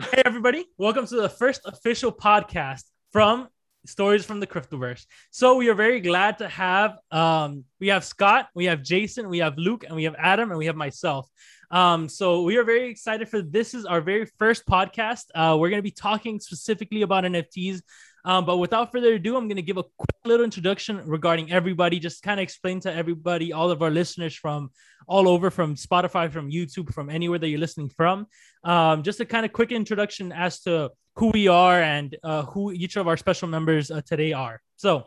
Hey, everybody. Welcome to the first official podcast from Stories from the Cryptoverse. So we are very glad to have um we have Scott, we have Jason, we have Luke, and we have Adam, and we have myself. Um, so we are very excited for this is our very first podcast. Uh, we're gonna be talking specifically about NFTs. Um, but without further ado, I'm going to give a quick little introduction regarding everybody, just kind of explain to everybody, all of our listeners from all over, from Spotify, from YouTube, from anywhere that you're listening from. Um, just a kind of quick introduction as to who we are and uh, who each of our special members uh, today are. So,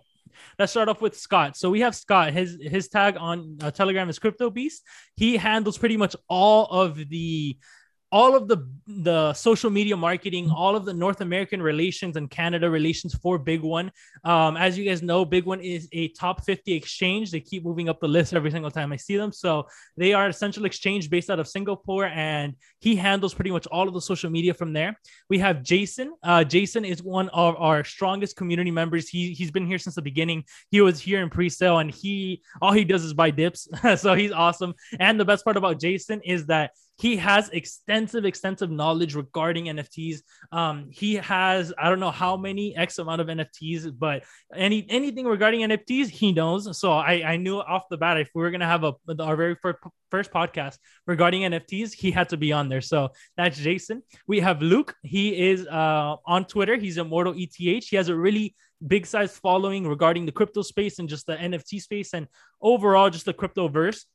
Let's start off with Scott. So we have Scott. His his tag on uh, Telegram is Crypto Beast. He handles pretty much all of the all of the the social media marketing, all of the North American relations and Canada relations for BigONE. Um, as you guys know, BigONE is a top 50 exchange. They keep moving up the list every single time I see them. So they are a central exchange based out of Singapore, and he handles pretty much all of the social media from there. We have Jason. Uh, Jason is one of our strongest community members. He he's been here since the beginning. He was here in pre-sale, and he all he does is buy dips. so he's awesome. And the best part about Jason is that he has extensive extensive knowledge regarding nfts um, he has i don't know how many x amount of nfts but any anything regarding nfts he knows. So i i knew off the bat if we were to have a our very first first podcast regarding nfts he had to be on there. So that's jason. We have luke. He is uh, on twitter. He's immortal eth he has a really big size following regarding the crypto space and just the nft space and overall just the crypto verse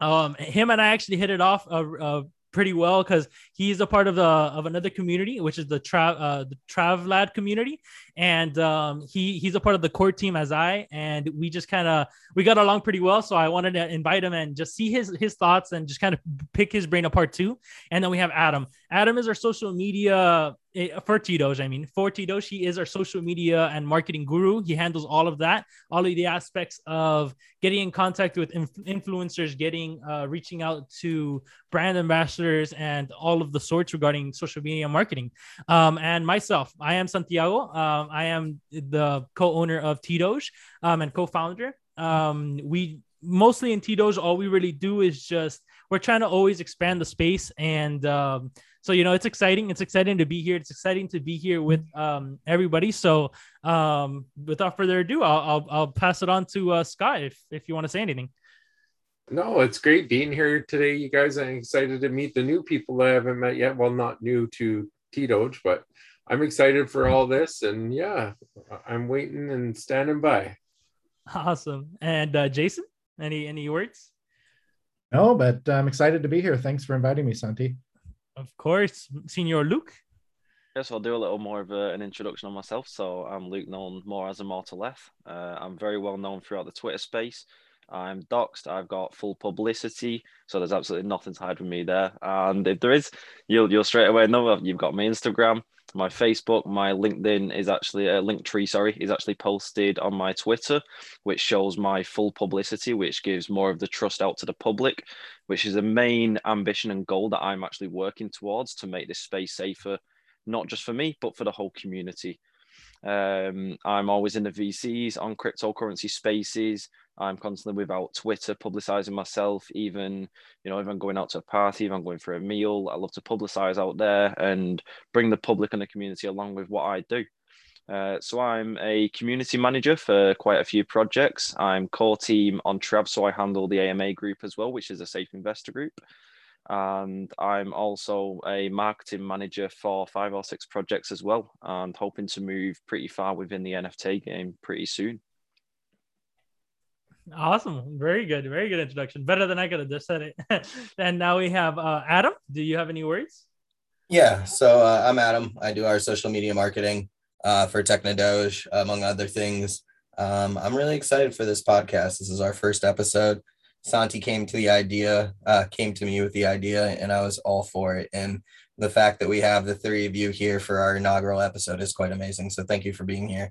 um, him and I actually hit it off uh, uh, pretty well because he's a part of the of another community, which is the Trav uh, the Travlad community, and um, he he's a part of the core team as I, and we just kind of we got along pretty well. So I wanted to invite him and just see his his thoughts and just kind of pick his brain apart too. And then we have Adam. Adam is our social media for T-Doge, I mean, for T-Doge, he is our social media and marketing guru. He handles all of that, all of the aspects of getting in contact with inf- influencers, getting uh, reaching out to brand ambassadors, and all of the sorts regarding social media marketing. Um, and myself, I am Santiago. Um, I am the co-owner of T-Doge um, and co-founder. Um, we mostly in T-Doge, all we really do is just we're trying to always expand the space and um, so you know it's exciting it's exciting to be here it's exciting to be here with um, everybody. So um, without further ado I'll, I'll, I'll pass it on to uh, scott if if you want to say anything. No it's great being here today you guys. I'm excited to meet the new people i haven't met yet. Well not new to t-doge but i'm excited for all this and yeah i'm waiting and standing by. Awesome. And uh, jason any any words no but i'm excited to be here thanks for inviting me santi of course, Senior Luke. Yes, I'll do a little more of a, an introduction on myself. So I'm Luke, known more as Immortal F. Uh, I'm very well known throughout the Twitter space. I'm doxed. I've got full publicity, so there's absolutely nothing to hide with me there. And if there is, you'll you'll straight away know. You've got my Instagram, my Facebook, my LinkedIn is actually a uh, link tree. Sorry, is actually posted on my Twitter, which shows my full publicity, which gives more of the trust out to the public, which is a main ambition and goal that I'm actually working towards to make this space safer, not just for me but for the whole community. Um, I'm always in the VCs on cryptocurrency spaces. I'm constantly without Twitter publicizing myself, even, you know, if I'm going out to a party, if I'm going for a meal, I love to publicize out there and bring the public and the community along with what I do. Uh, so I'm a community manager for quite a few projects. I'm core team on Trav, so I handle the AMA group as well, which is a safe investor group. And I'm also a marketing manager for five or six projects as well, and hoping to move pretty far within the NFT game pretty soon. Awesome. Very good. Very good introduction. Better than I could have just said it. and now we have uh, Adam. Do you have any words? Yeah. So uh, I'm Adam. I do our social media marketing uh, for Technodoge, among other things. Um, I'm really excited for this podcast. This is our first episode. Santi came to the idea, uh, came to me with the idea, and I was all for it. And the fact that we have the three of you here for our inaugural episode is quite amazing. So thank you for being here.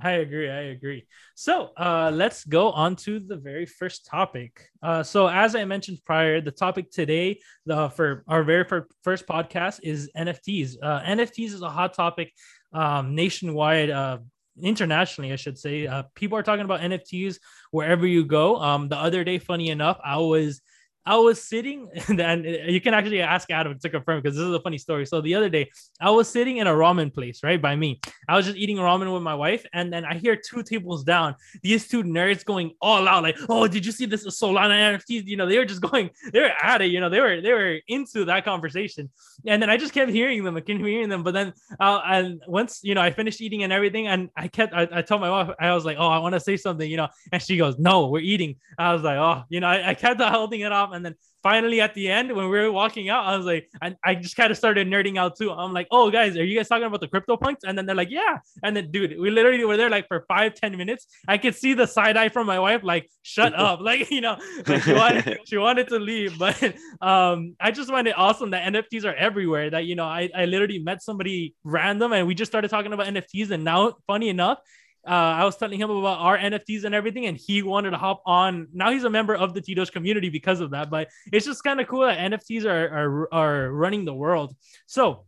I agree. I agree. So uh, let's go on to the very first topic. Uh, so as I mentioned prior, the topic today the, for our very first podcast is NFTs. Uh, NFTs is a hot topic um, nationwide, uh, internationally, I should say. Uh, people are talking about NFTs wherever you go. Um, the other day, funny enough, I was I was sitting, and you can actually ask Adam to confirm because this is a funny story. So the other day, I was sitting in a ramen place right by me. I was just eating ramen with my wife, and then I hear two tables down these two nerds going all out, like, "Oh, did you see this Solana NFTs?" You know, they were just going, they were at it. You know, they were they were into that conversation, and then I just kept hearing them, I kept hearing them. But then, uh, and once you know, I finished eating and everything, and I kept, I, I told my wife, I was like, "Oh, I want to say something," you know, and she goes, "No, we're eating." I was like, "Oh, you know," I, I kept holding it off and then finally at the end when we were walking out, I was like, I, I just kind of started nerding out too. I'm like, oh guys, are you guys talking about the crypto punks? And then they're like, yeah. And then dude, we literally were there like for five, ten minutes. I could see the side eye from my wife, like, shut up. Like, you know, like she wanted she wanted to leave. But um, I just find it awesome that NFTs are everywhere. That you know, I, I literally met somebody random and we just started talking about NFTs. And now, funny enough, uh, I was telling him about our NFTs and everything, and he wanted to hop on. Now he's a member of the T-Doge community because of that. But it's just kind of cool that NFTs are, are are running the world. So,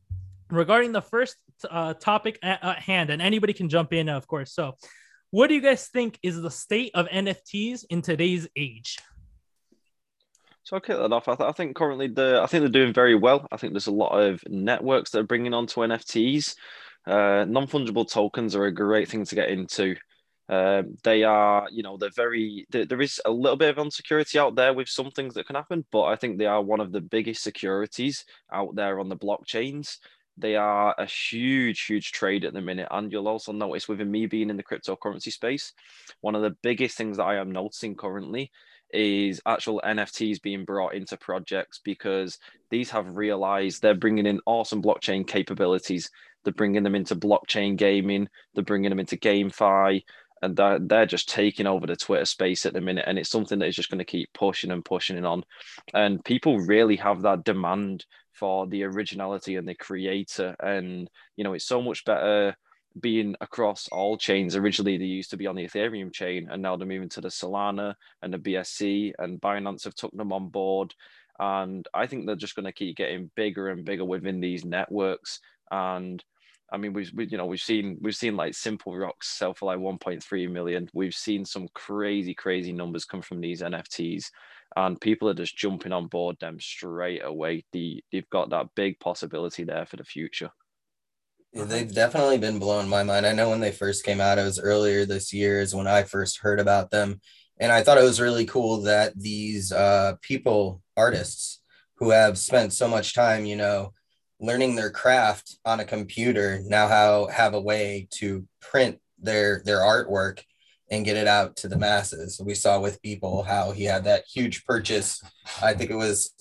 regarding the first uh, topic at, at hand, and anybody can jump in, of course. So, what do you guys think is the state of NFTs in today's age? So I'll kick that off. I, th- I, think currently the I think they're doing very well. I think there's a lot of networks that are bringing on to NFTs. Uh, non-fungible tokens are a great thing to get into. Um, they are, you know, they're very. There, is a little bit of insecurity out there with some things that can happen, but I think they are one of the biggest securities out there on the blockchains. They are a huge, huge trade at the minute, and you'll also notice within me being in the cryptocurrency space, one of the biggest things that I am noticing currently is actual NFTs being brought into projects because these have realized they're bringing in awesome blockchain capabilities they're bringing them into blockchain gaming. They're bringing them into GameFi, and they're, they're just taking over the Twitter space at the minute. And it's something that is just going to keep pushing and pushing it on. And people really have that demand for the originality and the creator. And you know, it's so much better being across all chains. Originally, they used to be on the Ethereum chain, and now they're moving to the Solana and the BSC, and Binance have took them on board. And I think they're just going to keep getting bigger and bigger within these networks. And I mean, we've we, you know we've seen we've seen like Simple Rocks sell for like 1.3 million. We've seen some crazy crazy numbers come from these NFTs, and people are just jumping on board them straight away. The they've got that big possibility there for the future. Yeah, they've definitely been blowing my mind. I know when they first came out, it was earlier this year is when I first heard about them, and I thought it was really cool that these uh, people, artists, who have spent so much time, you know learning their craft on a computer now how have a way to print their their artwork and get it out to the masses. We saw with Beeple how he had that huge purchase. I think it was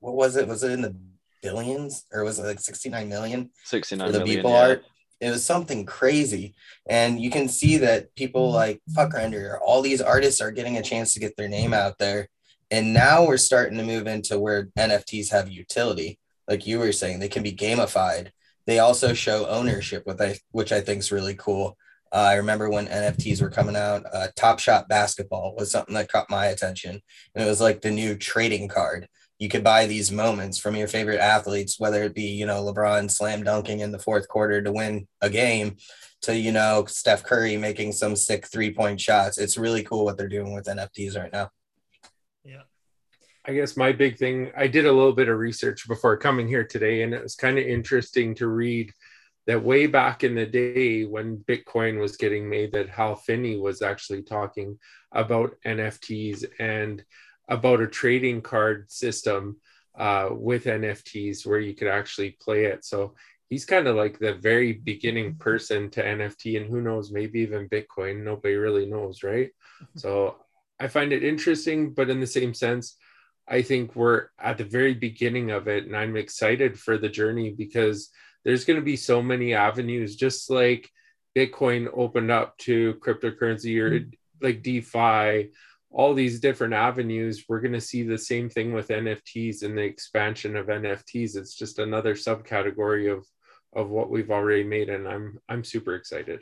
what was it? Was it in the billions or was it like 69 million? 69 for the million, people yeah. art. It was something crazy. And you can see that people like fuck render, all these artists are getting a chance to get their name out there. And now we're starting to move into where NFTs have utility like you were saying, they can be gamified. They also show ownership, with I which I think is really cool. Uh, I remember when NFTs were coming out, uh, Top Shot Basketball was something that caught my attention, and it was like the new trading card. You could buy these moments from your favorite athletes, whether it be you know LeBron slam dunking in the fourth quarter to win a game, to you know Steph Curry making some sick three point shots. It's really cool what they're doing with NFTs right now. I guess my big thing, I did a little bit of research before coming here today, and it was kind of interesting to read that way back in the day when Bitcoin was getting made, that Hal Finney was actually talking about NFTs and about a trading card system uh, with NFTs where you could actually play it. So he's kind of like the very beginning person to NFT, and who knows, maybe even Bitcoin. Nobody really knows, right? So I find it interesting, but in the same sense, I think we're at the very beginning of it, and I'm excited for the journey because there's going to be so many avenues, just like Bitcoin opened up to cryptocurrency or mm-hmm. like DeFi, all these different avenues. We're going to see the same thing with NFTs and the expansion of NFTs. It's just another subcategory of of what we've already made, and I'm I'm super excited.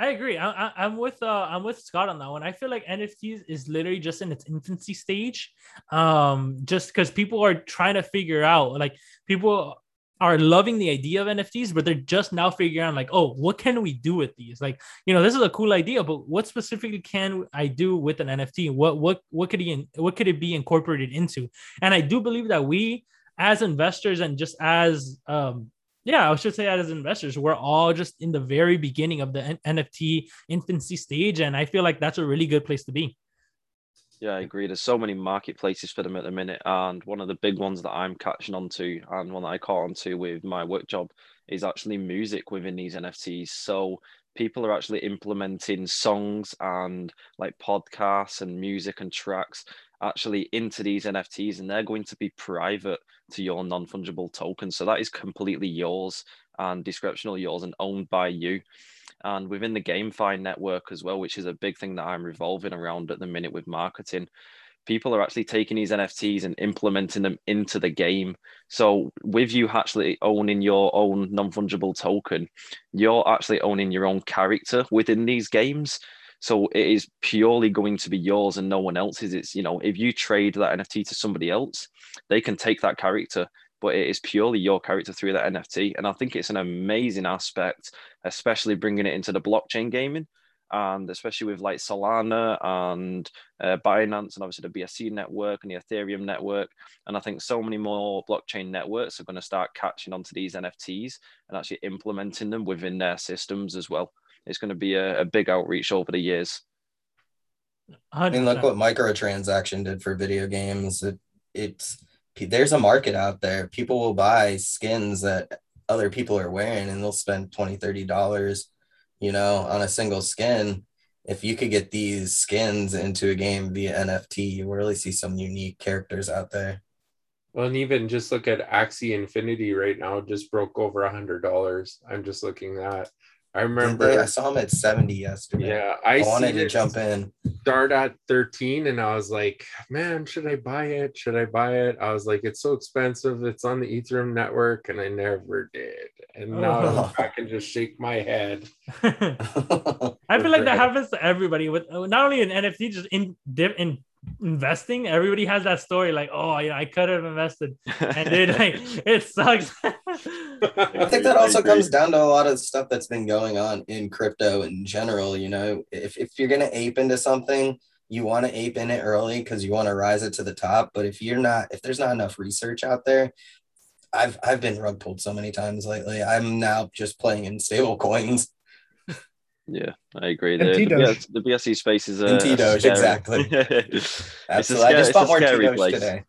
I agree. I, am with uh, I'm with Scott on that one. I feel like NFTs is literally just in its infancy stage, um, just because people are trying to figure out like people are loving the idea of NFTs, but they're just now figuring out like, oh, what can we do with these? Like, you know, this is a cool idea, but what specifically can I do with an NFT? What what what could he what could it be incorporated into? And I do believe that we as investors and just as um yeah, I should say that as investors, we're all just in the very beginning of the N- NFT infancy stage, and I feel like that's a really good place to be. Yeah, I agree. There's so many marketplaces for them at the minute, and one of the big ones that I'm catching on to, and one that I caught on to with my work job, is actually music within these NFTs. So people are actually implementing songs and like podcasts and music and tracks actually into these NFTs, and they're going to be private to your non fungible token. So that is completely yours and descriptional yours and owned by you and within the GameFi network as well, which is a big thing that I'm revolving around at the minute with marketing. People are actually taking these NFTs and implementing them into the game. So, with you actually owning your own non fungible token, you're actually owning your own character within these games. So it is purely going to be yours and no one else's. It's, you know, if you trade that NFT to somebody else, they can take that character but it is purely your character through that NFT. And I think it's an amazing aspect, especially bringing it into the blockchain gaming. And especially with like Solana and uh, Binance and obviously the BSC network and the Ethereum network. And I think so many more blockchain networks are going to start catching onto these NFTs and actually implementing them within their systems as well. It's going to be a, a big outreach over the years. 100%. I mean, look what microtransaction did for video games. It, it's there's a market out there. People will buy skins that other people are wearing and they'll spend 20, 30 dollars, you know, on a single skin. If you could get these skins into a game via NFT, you will really see some unique characters out there. Well, and even just look at Axie Infinity right now, just broke over a hundred dollars. I'm just looking at I remember I saw him at 70 yesterday. Yeah, I, I wanted to jump in. Start at 13, and I was like, man, should I buy it? Should I buy it? I was like, it's so expensive. It's on the Ethereum network, and I never did. And now oh. I can just shake my head. I feel like that happens to everybody with not only an NFT, just in in investing everybody has that story like oh yeah i could have invested. And then like it sucks. I think that also comes down to a lot of stuff that's been going on in crypto in general you know? If, if you're going to ape into something you want to ape in it early because you want to rise it to the top. But if you're not if there's not enough research out there i've i've been rug pulled so many times lately. I'm now just playing in stable coins yeah, I agree. The, the, BS, the, BSC space is a, and T-Doge, exactly. Absolutely. I just bought more T-Doge place. today.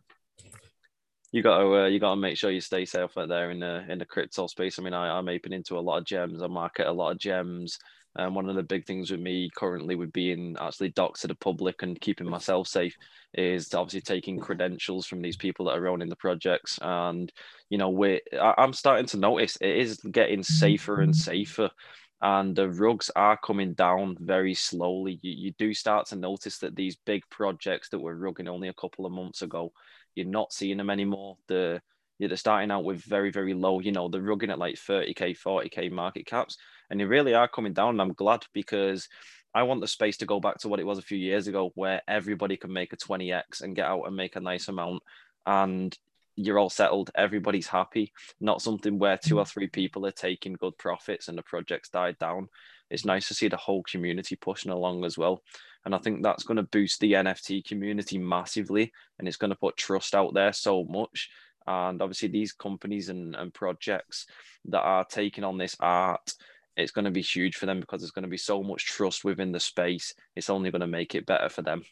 You got to uh, you got to make sure you stay safe out there in the in the crypto space. I mean, I, I'm aping into a lot of gems. I market a lot of gems. And um, one of the big things with me currently with being actually doxed to the public and keeping myself safe is obviously taking credentials from these people that are owning the projects. And, you know, we're I'm starting to notice it is getting safer and safer and the rugs are coming down very slowly. You, you do start to notice that these big projects that were rugging only a couple of months ago, you're not seeing them anymore. The they're starting out with very, very low, you know, they're rugging at like 30k, 40k market caps, and they really are coming down. And I'm glad because I want the space to go back to what it was a few years ago, where everybody can make a 20x and get out and make a nice amount. And you're all settled, everybody's happy, not something where two or mm. three people are taking good profits and the project's died down. It's nice to see the whole community pushing along as well. And I think that's going to boost the NFT community massively and it's going to put trust out there so much. And obviously, these companies and, and projects that are taking on this art, it's going to be huge for them because there's going to be so much trust within the space. It's only going to make it better for them.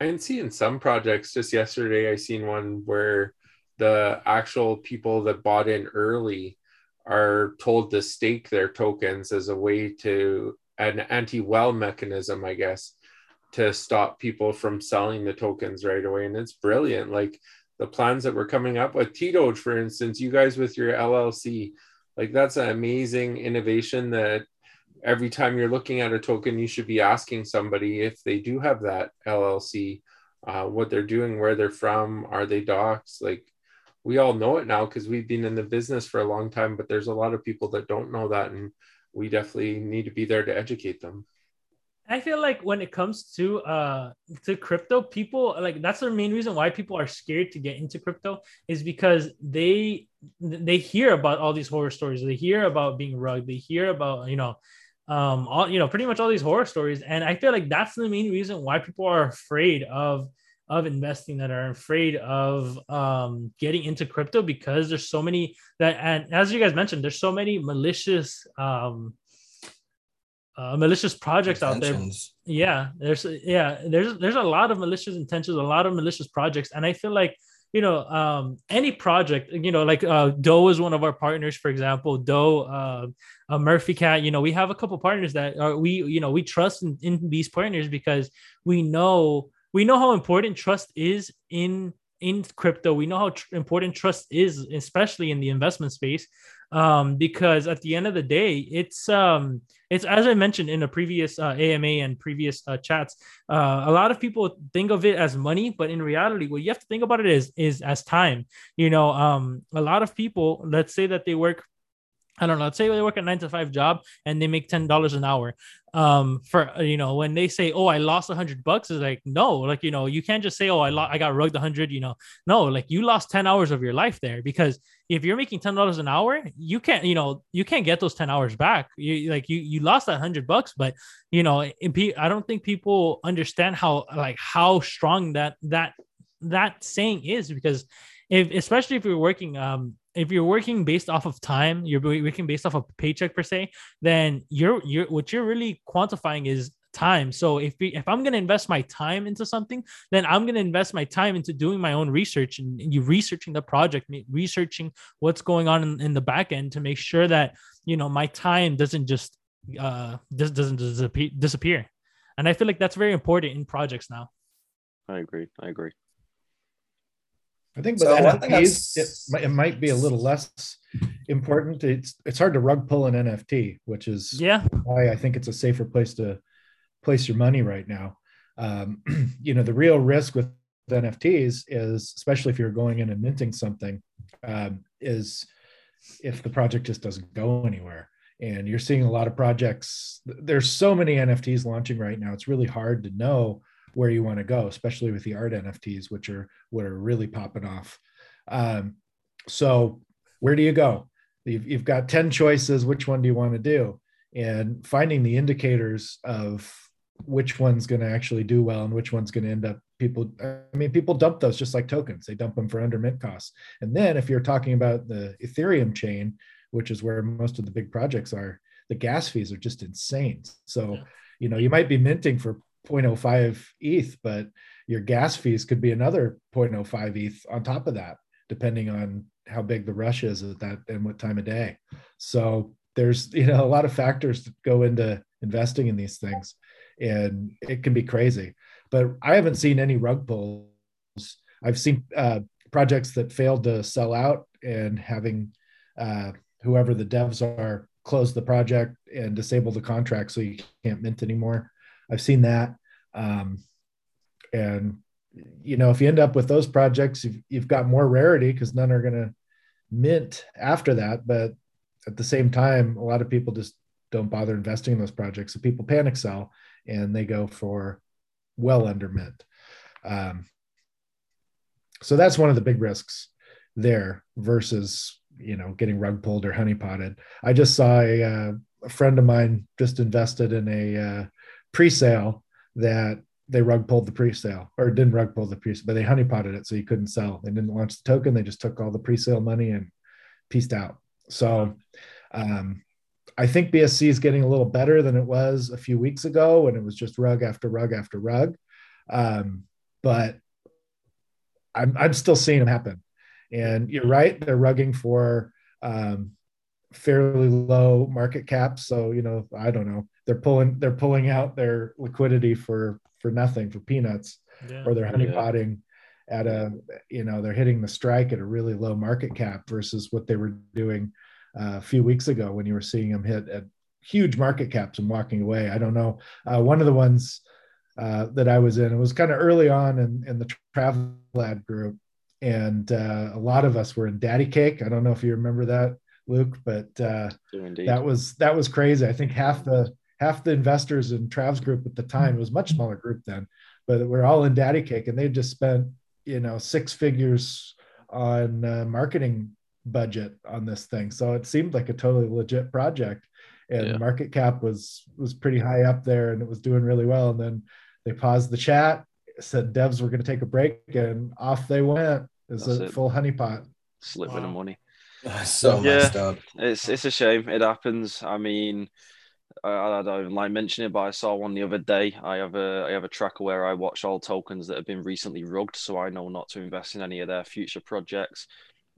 I see in some projects just yesterday, I seen one where the actual people that bought in early are told to stake their tokens as a way to an anti-whale mechanism, I guess, to stop people from selling the tokens right away. And it's brilliant. Like the plans that we're coming up with T-Doge, for instance, you guys with your LLC, like that's an amazing innovation that every time you're looking at a token, you should be asking somebody if they do have that LLC, uh, what they're doing, where they're from, are they docs, like we all know it now because we've been in the business for a long time, but there's a lot of people that don't know that, and we definitely need to be there to educate them. I feel like when it comes to uh to crypto, people like that's the main reason why people are scared to get into crypto is because they they hear about all these horror stories. They hear about being rugged. They hear about you know, um, all you know, pretty much all these horror stories. And I feel like that's the main reason why people are afraid of of investing that are afraid of um, getting into crypto because there's so many that and as you guys mentioned there's so many malicious um, uh, malicious projects Intentions. out there. Yeah there's yeah there's there's a lot of malicious intentions a lot of malicious projects. And i feel like you know um any project you know like uh doe is one of our partners for example. Doe uh, uh murphy cat you know we have a couple partners that are we you know we trust in, in these partners because we know we know how important trust is in in crypto. We know how tr- important trust is especially in the investment space um because at the end of the day it's um it's as i mentioned in a previous uh, ama and previous uh, chats uh, a lot of people think of it as money but in reality what you have to think about it is is as time. You know um a lot of people let's say that they work I don't know. Let's say they work a nine to five job and they make ten dollars an hour. Um, for you know, when they say, "Oh, I lost a hundred bucks," is like, no, like you know, you can't just say, "Oh, I lost, I got rugged a hundred." You know, no, like you lost ten hours of your life there because if you're making ten dollars an hour, you can't, you know, you can't get those ten hours back. You like you you lost that hundred bucks, but you know, I don't think people understand how like how strong that that that saying is because if especially if you're working um if you're working based off of time, you're working based off of paycheck per se, then you're you're what you're really quantifying is time. So if we, if I'm going to invest my time into something, then I'm going to invest my time into doing my own research and, and you researching the project, researching what's going on in, in, the back end to make sure that you know my time doesn't just uh just doesn't disappear. And I feel like that's very important in projects now. I agree. I agree. I think with so NFTs, it, it might be a little less important. It's it's hard to rug pull an NFT, which is yeah why I think it's a safer place to place your money right now. Um, you know, the real risk with NFTs is, especially if you're going in and minting something, um, is if the project just doesn't go anywhere. And you're seeing a lot of projects. There's so many NFTs launching right now. It's really hard to know where you want to go, especially with the art NFTs, which are what are really popping off. Um, so where do you go? You've, you've got 10 choices. Which one do you want to do? And finding the indicators of which one's going to actually do well and which one's going to end up people i mean people dump those just like tokens they dump them for under mint costs and then if you're talking about the ethereum chain which is where most of the big projects are the gas fees are just insane so you know you might be minting for 0.05 ETH, but your gas fees could be another 0.05 ETH on top of that, depending on how big the rush is at that and what time of day. So there's you know a lot of factors that go into investing in these things, and it can be crazy. But I haven't seen any rug pulls. I've seen uh, projects that failed to sell out and having uh, whoever the devs are close the project and disable the contract so you can't mint anymore. I've seen that. Um, and you know, if you end up with those projects, you've, you've got more rarity because none are going to mint after that. But at the same time, a lot of people just don't bother investing in those projects. So people panic sell and they go for well under mint. Um, so that's one of the big risks there versus you know getting rug pulled or honey potted. I just saw a, uh, a friend of mine just invested in a uh, pre-sale that they rug pulled the pre-sale or didn't rug pull the pre-sale, but they honeypotted it so you couldn't sell. They didn't launch the token. They just took all the pre-sale money and pieced out. So um, I think BSC is getting a little better than it was a few weeks ago when it was just rug after rug after rug. Um, but I'm, I'm still seeing them happen. And you're right, they're rugging for um, fairly low market caps. So, you know, I don't know, they're pulling they're pulling out their liquidity for for nothing for peanuts yeah. or they're honeypotting yeah. at a you know they're hitting the strike at a really low market cap versus what they were doing uh, a few weeks ago when you were seeing them hit at huge market caps and walking away. I don't know. Uh, one of the ones uh, that i was in it was kind of early on in, in the travel ad group and uh, a lot of us were in daddy cake. I don't know if you remember that luke but uh, that was that was crazy. I think half the half the investors in Trav's group at the time, it was much smaller group then, but we're all in Daddy Cake and they just spent, you know, six figures on uh, marketing budget on this thing. So it seemed like a totally legit project. And Yeah. market cap was was pretty high up there and it was doing really well. And then they paused the chat, said devs were going to take a break, and off they went. It's a it. full honeypot. Slip with the money. so Yeah. messed up. It's it's a shame. It happens. I mean, I, I don't even like mentioning it, but I saw one the other day. I have a I have a tracker where I watch all tokens that have been recently rugged, so I know not to invest in any of their future projects.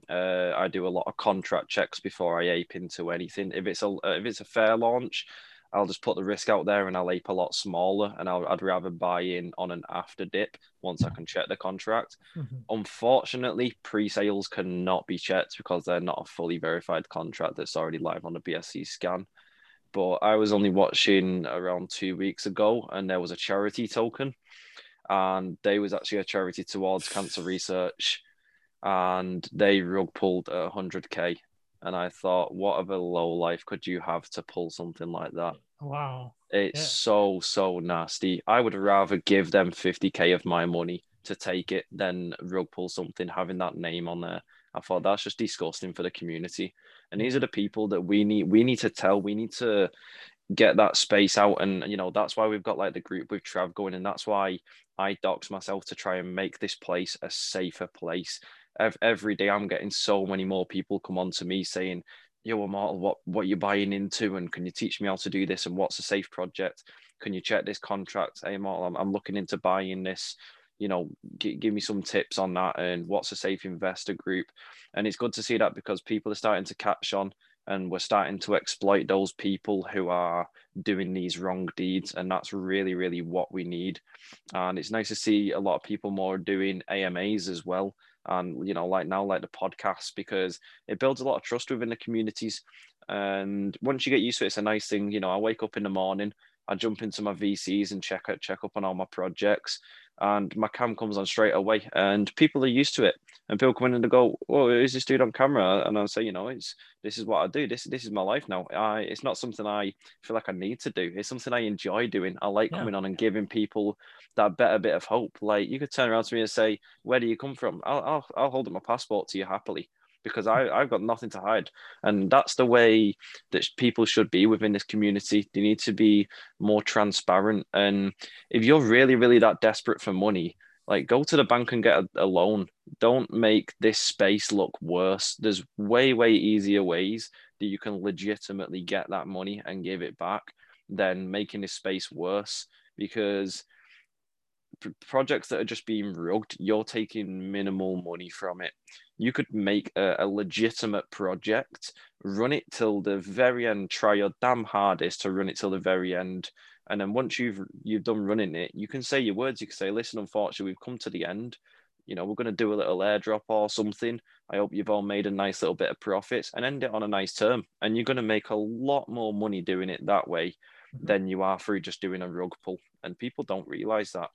Uh, I do a lot of contract checks before I ape into anything. If it's a if it's a fair launch, I'll just put the risk out there and I'll ape a lot smaller, and I'll, I'd rather buy in on an after dip once I can check the contract. Mhm. Unfortunately, pre-sales cannot be checked because they're not a fully verified contract that's already live on the BscScan. But I was only watching around two weeks ago, and there was a charity token, and they was actually a charity towards cancer research, and they rug pulled at 100k, and I thought, what of a low life could you have to pull something like that? Wow. It's Yeah. so so nasty. I would rather give them 50k of my money to take it than rug pull something having that name on there. I thought that's just disgusting for the community. And these are the people that we need we need to tell, we need to get that space out. And you know that's why we've got like the group with Trav going. And that's why I dox myself to try and make this place a safer place. Every day I'm getting so many more people come on to me saying yo immortal what what you're buying into? And can you teach me how to do this? And what's a safe project? Can you check this contract? Hey immortal i'm, I'm looking into buying this you know g- give me some tips on that and what's a safe investor group. And it's good to see that because people are starting to catch on and we're starting to exploit those people who are doing these wrong deeds. And that's really really what we need. And it's nice to see a lot of people more doing amas as well. And you know like now like the podcasts because it builds a lot of trust within the communities. And once you get used to it it's a nice thing. You know i wake up in the morning i jump into my vcs and check out check up on all my projects and my cam comes on straight away and people are used to it. And people come in and they go oh is this dude on camera? And i say you know it's this is what i do. This this is my life now. I it's not something i feel like i need to do. It's something i enjoy doing. I like Yeah. coming on and giving people that better bit of hope. Like you could turn around to me and say where do you come from? I'll i'll, I'll hold up my passport to you happily because I, I've got nothing to hide. And that's the way that people should be within this community. They need to be more transparent. And if you're really, really that desperate for money, like go to the bank and get a, a loan. Don't make this space look worse. There's way, way easier ways that you can legitimately get that money and give it back than making this space worse because projects that are just being rugged, you're taking minimal money from it. You could make a, a legitimate project, run it till the very end, try your damn hardest to run it till the very end. And then once you've you've done running it, you can say your words. You can say, "Listen, unfortunately, we've come to the end. You know, we're going to do a little airdrop or something. I hope you've all made a nice little bit of profits and end it on a nice term. And you're going to make a lot more money doing it that way Mhm. than you are through just doing a rug pull. And people don't realize that.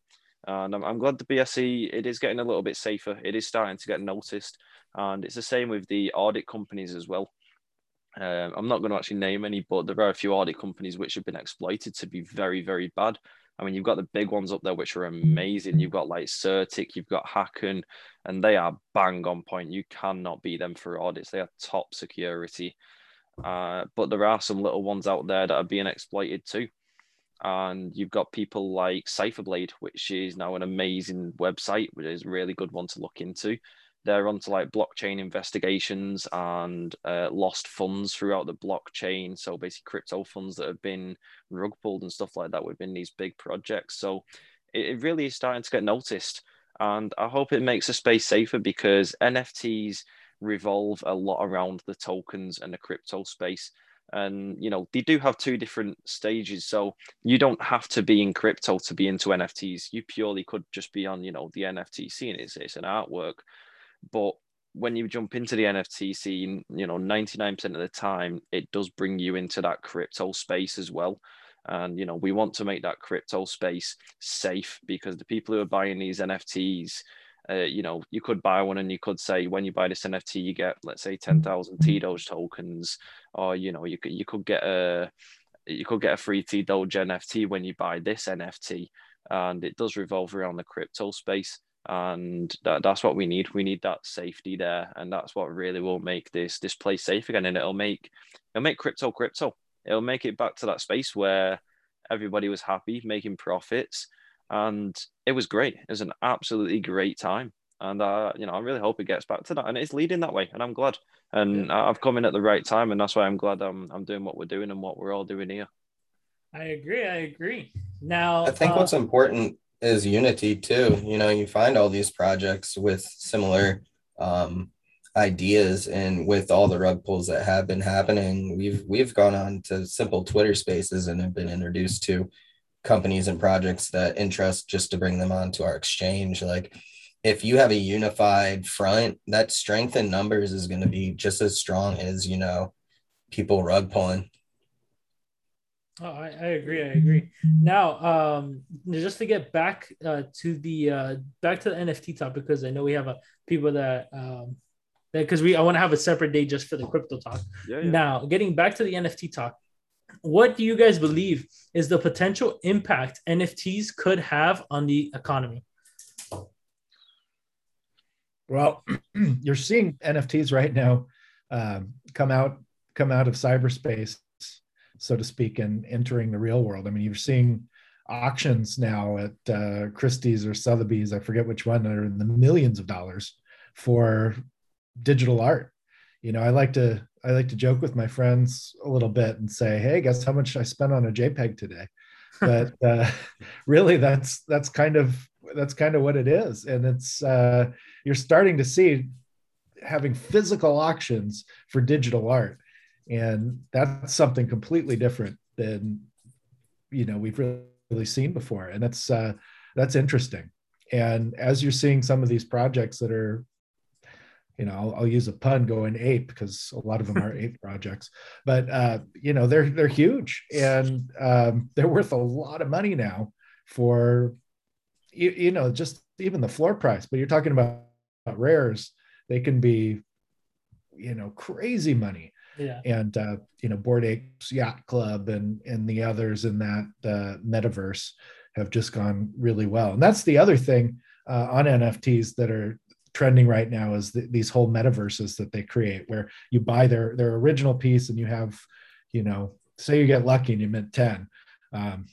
And I'm, I'm glad the BSC it is getting a little bit safer. It is starting to get noticed, and it's the same with the audit companies as well. Um, I'm not going to actually name any, but there are a few audit companies which have been exploited to be very, very bad. I mean, you've got the big ones up there which are amazing. You've got like CertiK, you've got Hacken, and they are bang on point. You cannot beat them for audits. They are top security. Uh, but there are some little ones out there that are being exploited too. And you've got people like CipherBlade, which is now an amazing website, which is a really good one to look into. They're onto like blockchain investigations and uh, lost funds throughout the blockchain. So basically, crypto funds that have been rug pulled and stuff like that within these big projects. So it, it really is starting to get noticed. And I hope it makes the space safer because NFTs revolve a lot around the tokens and the crypto space. And you know, they do have two different stages. So you don't have to be in crypto to be into NFTs. You purely could just be on, you know, the NFT scene. It's, it's an artwork. But when you jump into the NFT scene, you know, 99% of the time, it does bring you into that crypto space as well. And, you know, we want to make that crypto space safe because the people who are buying these NFTs, uh, you know, you could buy one and you could say when you buy this NFT, you get, let's say, 10,000 T Doge tokens, or, you know, you could, you could get a, you could get a free T Doge NFT when you buy this NFT. And it does revolve around the crypto space. And that, that's what we need. We need that safety there, and that's what really will make this this place safe again, and it'll make it'll make crypto crypto. It'll make it back to that space where everybody was happy, making profits, and it was great. It was an absolutely great time, and uh, you know I really hope it gets back to that, and it's leading that way, and I'm glad. And yeah. I've come in at the right time, and that's why I'm glad I'm I'm doing what we're doing and what we're all doing here. I agree. I agree. Now, I think uh, what's important is unity too. You know, you find all these projects with similar um, ideas, and with all the rug pulls that have been happening, we've we've gone on to simple Twitter Spaces and have been introduced to companies and projects that interest just to bring them onto our exchange. Like, if you have a unified front, that strength in numbers is going to be just as strong as you know people rug pulling. Oh, I, I agree. I agree. Now, um, just to get back uh, to the uh, back to the NFT topic, because I know we have a people that um, because we I want to have a separate day just for the crypto talk. Yeah, yeah. Now, getting back to the NFT talk, what do you guys believe is the potential impact NFTs could have on the economy? Well, you're seeing NFTs right now um, come out come out of cyberspace so to speak, and entering the real world. I mean, you're seeing auctions now at uh, Christie's or Sotheby's, I forget which one, that are in the millions of dollars for digital art. You know, I like to I like to joke with my friends a little bit and say, "Hey, guess how much I spent on a JPEG today?" But uh, really, that's that's kind of that's kind of what it is, and it's uh, you're starting to see having physical auctions for digital art and that's something completely different than you know we've really seen before. And that's uh, that's interesting. And as you're seeing some of these projects that are you know I'll, I'll use a pun going ape because a lot of them are ape projects. But uh, you know they're they're huge. And um, they're worth a lot of money now for you, you know just even the floor price. But you're talking about, about rares they can be you know crazy money yeah. and uh, you know Bored Apes Yacht Club and and the others in that uh, metaverse have just gone really well. And that's the other thing uh, on NFTs that are trending right now is the, these whole metaverses that they create, where you buy their their original piece and you have, you know, say you get lucky and you mint ten. Um,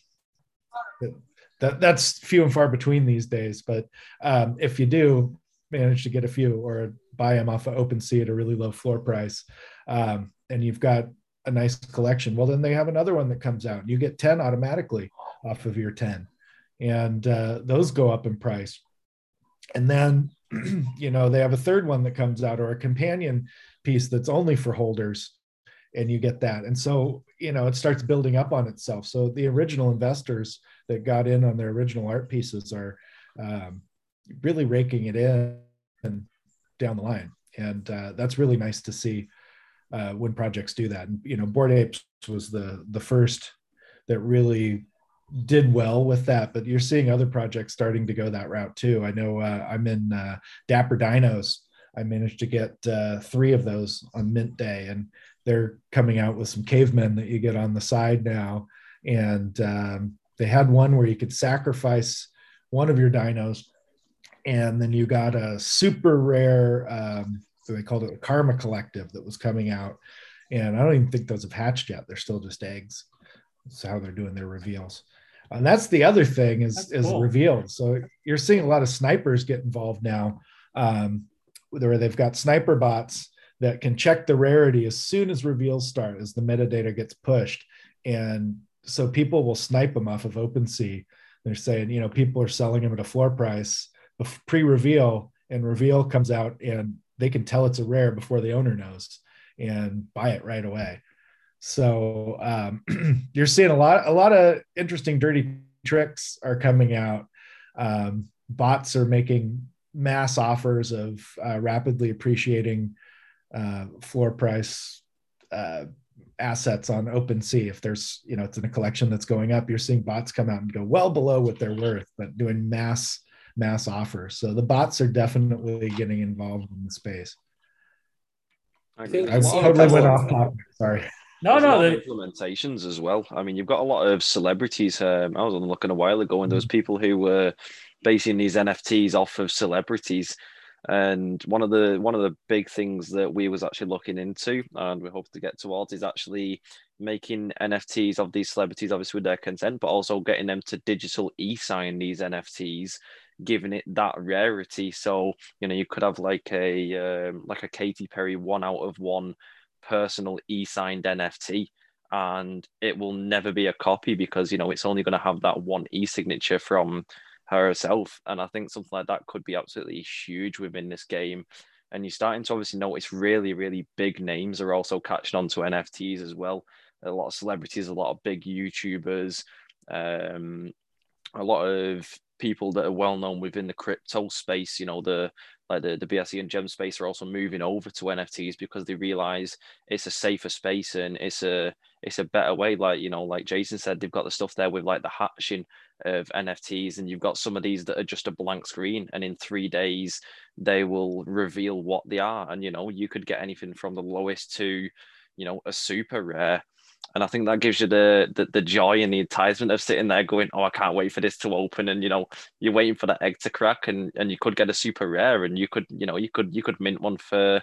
that, that's few and far between these days, but um, if you do manage to get a few or buy them off of OpenSea at a really low floor price, um, and you've got a nice collection, well, then they have another one that comes out. You get 10 automatically off of your 10. And uh, those go up in price. And then, you know, they have a third one that comes out or a companion piece that's only for holders. And you get that. And so, you know, it starts building up on itself. So the original investors that got in on their original art pieces are um, really raking it in and down the line. And uh, that's really nice to see uh, when projects do that. And you know, Bored Apes was the the first that really did well with that, but you're seeing other projects starting to go that route too. I know uh, I'm in uh, Dapper Dinos. I managed to get uh, three of those on Mint Day, and they're coming out with some cavemen that you get on the side now. And um, they had one where you could sacrifice one of your dinos, and then you got a super rare um, so they called it a Karma Collective that was coming out. And I don't even think those have hatched yet. They're still just eggs. That's how they're doing their reveals. And that's the other thing is, that's is cool. reveals. So you're seeing a lot of snipers get involved now, um, where they've got sniper bots that can check the rarity as soon as reveals start, as the metadata gets pushed. And so people will snipe them off of OpenSea. They're saying, you know, people are selling them at a floor price pre-reveal, and reveal comes out, and they can tell it's a rare before the owner knows and buy it right away. So um, you're seeing a lot, a lot of interesting dirty tricks are coming out. Um, bots are making mass offers of uh, rapidly appreciating uh, floor price uh, assets on OpenSea. If there's, you know, it's in a collection that's going up, you're seeing bots come out and go well below what they're worth, but doing mass mass offers. So the bots are definitely getting involved in the space. I, think I totally went off topic. Sorry. No, no, the implementations as well. I mean, you've got a lot of celebrities. Um, I was on looking a while ago, and those mm-hmm. people who were basing these NFTs off of celebrities. And one of the one of the big things that we was actually looking into, and we hope to get towards, is actually making NFTs of these celebrities, obviously with their consent, but also getting them to digital e-sign these NFTs, giving it that rarity. So you know, you could have like a um, like a Katy Perry one out of one personal e-signed NFT, and it will never be a copy because you know it's only going to have that one e-signature from herself. And I think something like that could be absolutely huge within this game. And you're starting to obviously notice really, really big names are also catching on to NFTs as well. A lot of celebrities, a lot of big YouTubers, um, a lot of people that are well known within the crypto space. You know, the like the, the BSC and gem space are also moving over to NFTs because they realize it's a safer space and it's a it's a better way. Like, you know, like Jason said, they've got the stuff there with like the hatching of NFTs, and you've got some of these that are just a blank screen, and in three days they will reveal what they are. And you know, you could get anything from the lowest to, you know, a super rare and I think that gives you the, the, the joy and the enticement of sitting there going, "Oh, I can't wait for this to open," and you know, you're waiting for that egg to crack, and and you could get a super rare, and you could you know you could you could mint one for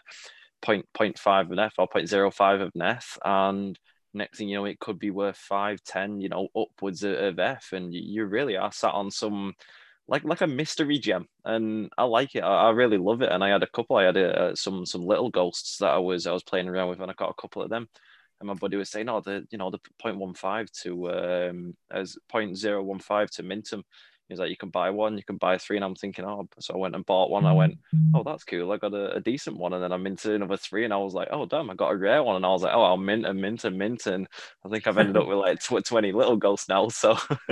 point point five of F or point zero five of F, and next thing you know, it could be worth five, ten, you know, upwards of, F, and you, really are sat on some like like a mystery gem, and I like it. I, I really love it, and I had a couple. I had a, some some little ghosts that I was I was playing around with, and I got a couple of them and my buddy was saying, "Oh, the you know the 0.15 to um as 0.015 to Mintum." He's like, "You can buy one, you can buy three. and I'm thinking, "Oh," so I went and bought one. I went, mm-hmm. "Oh, that's cool. I got a, a decent one," and then I minted another three, and I was like, "Oh, damn, I got a rare one," and I was like, "Oh, I'll mint and mint and mint," and I think I've ended up with like 20 little ghosts now. So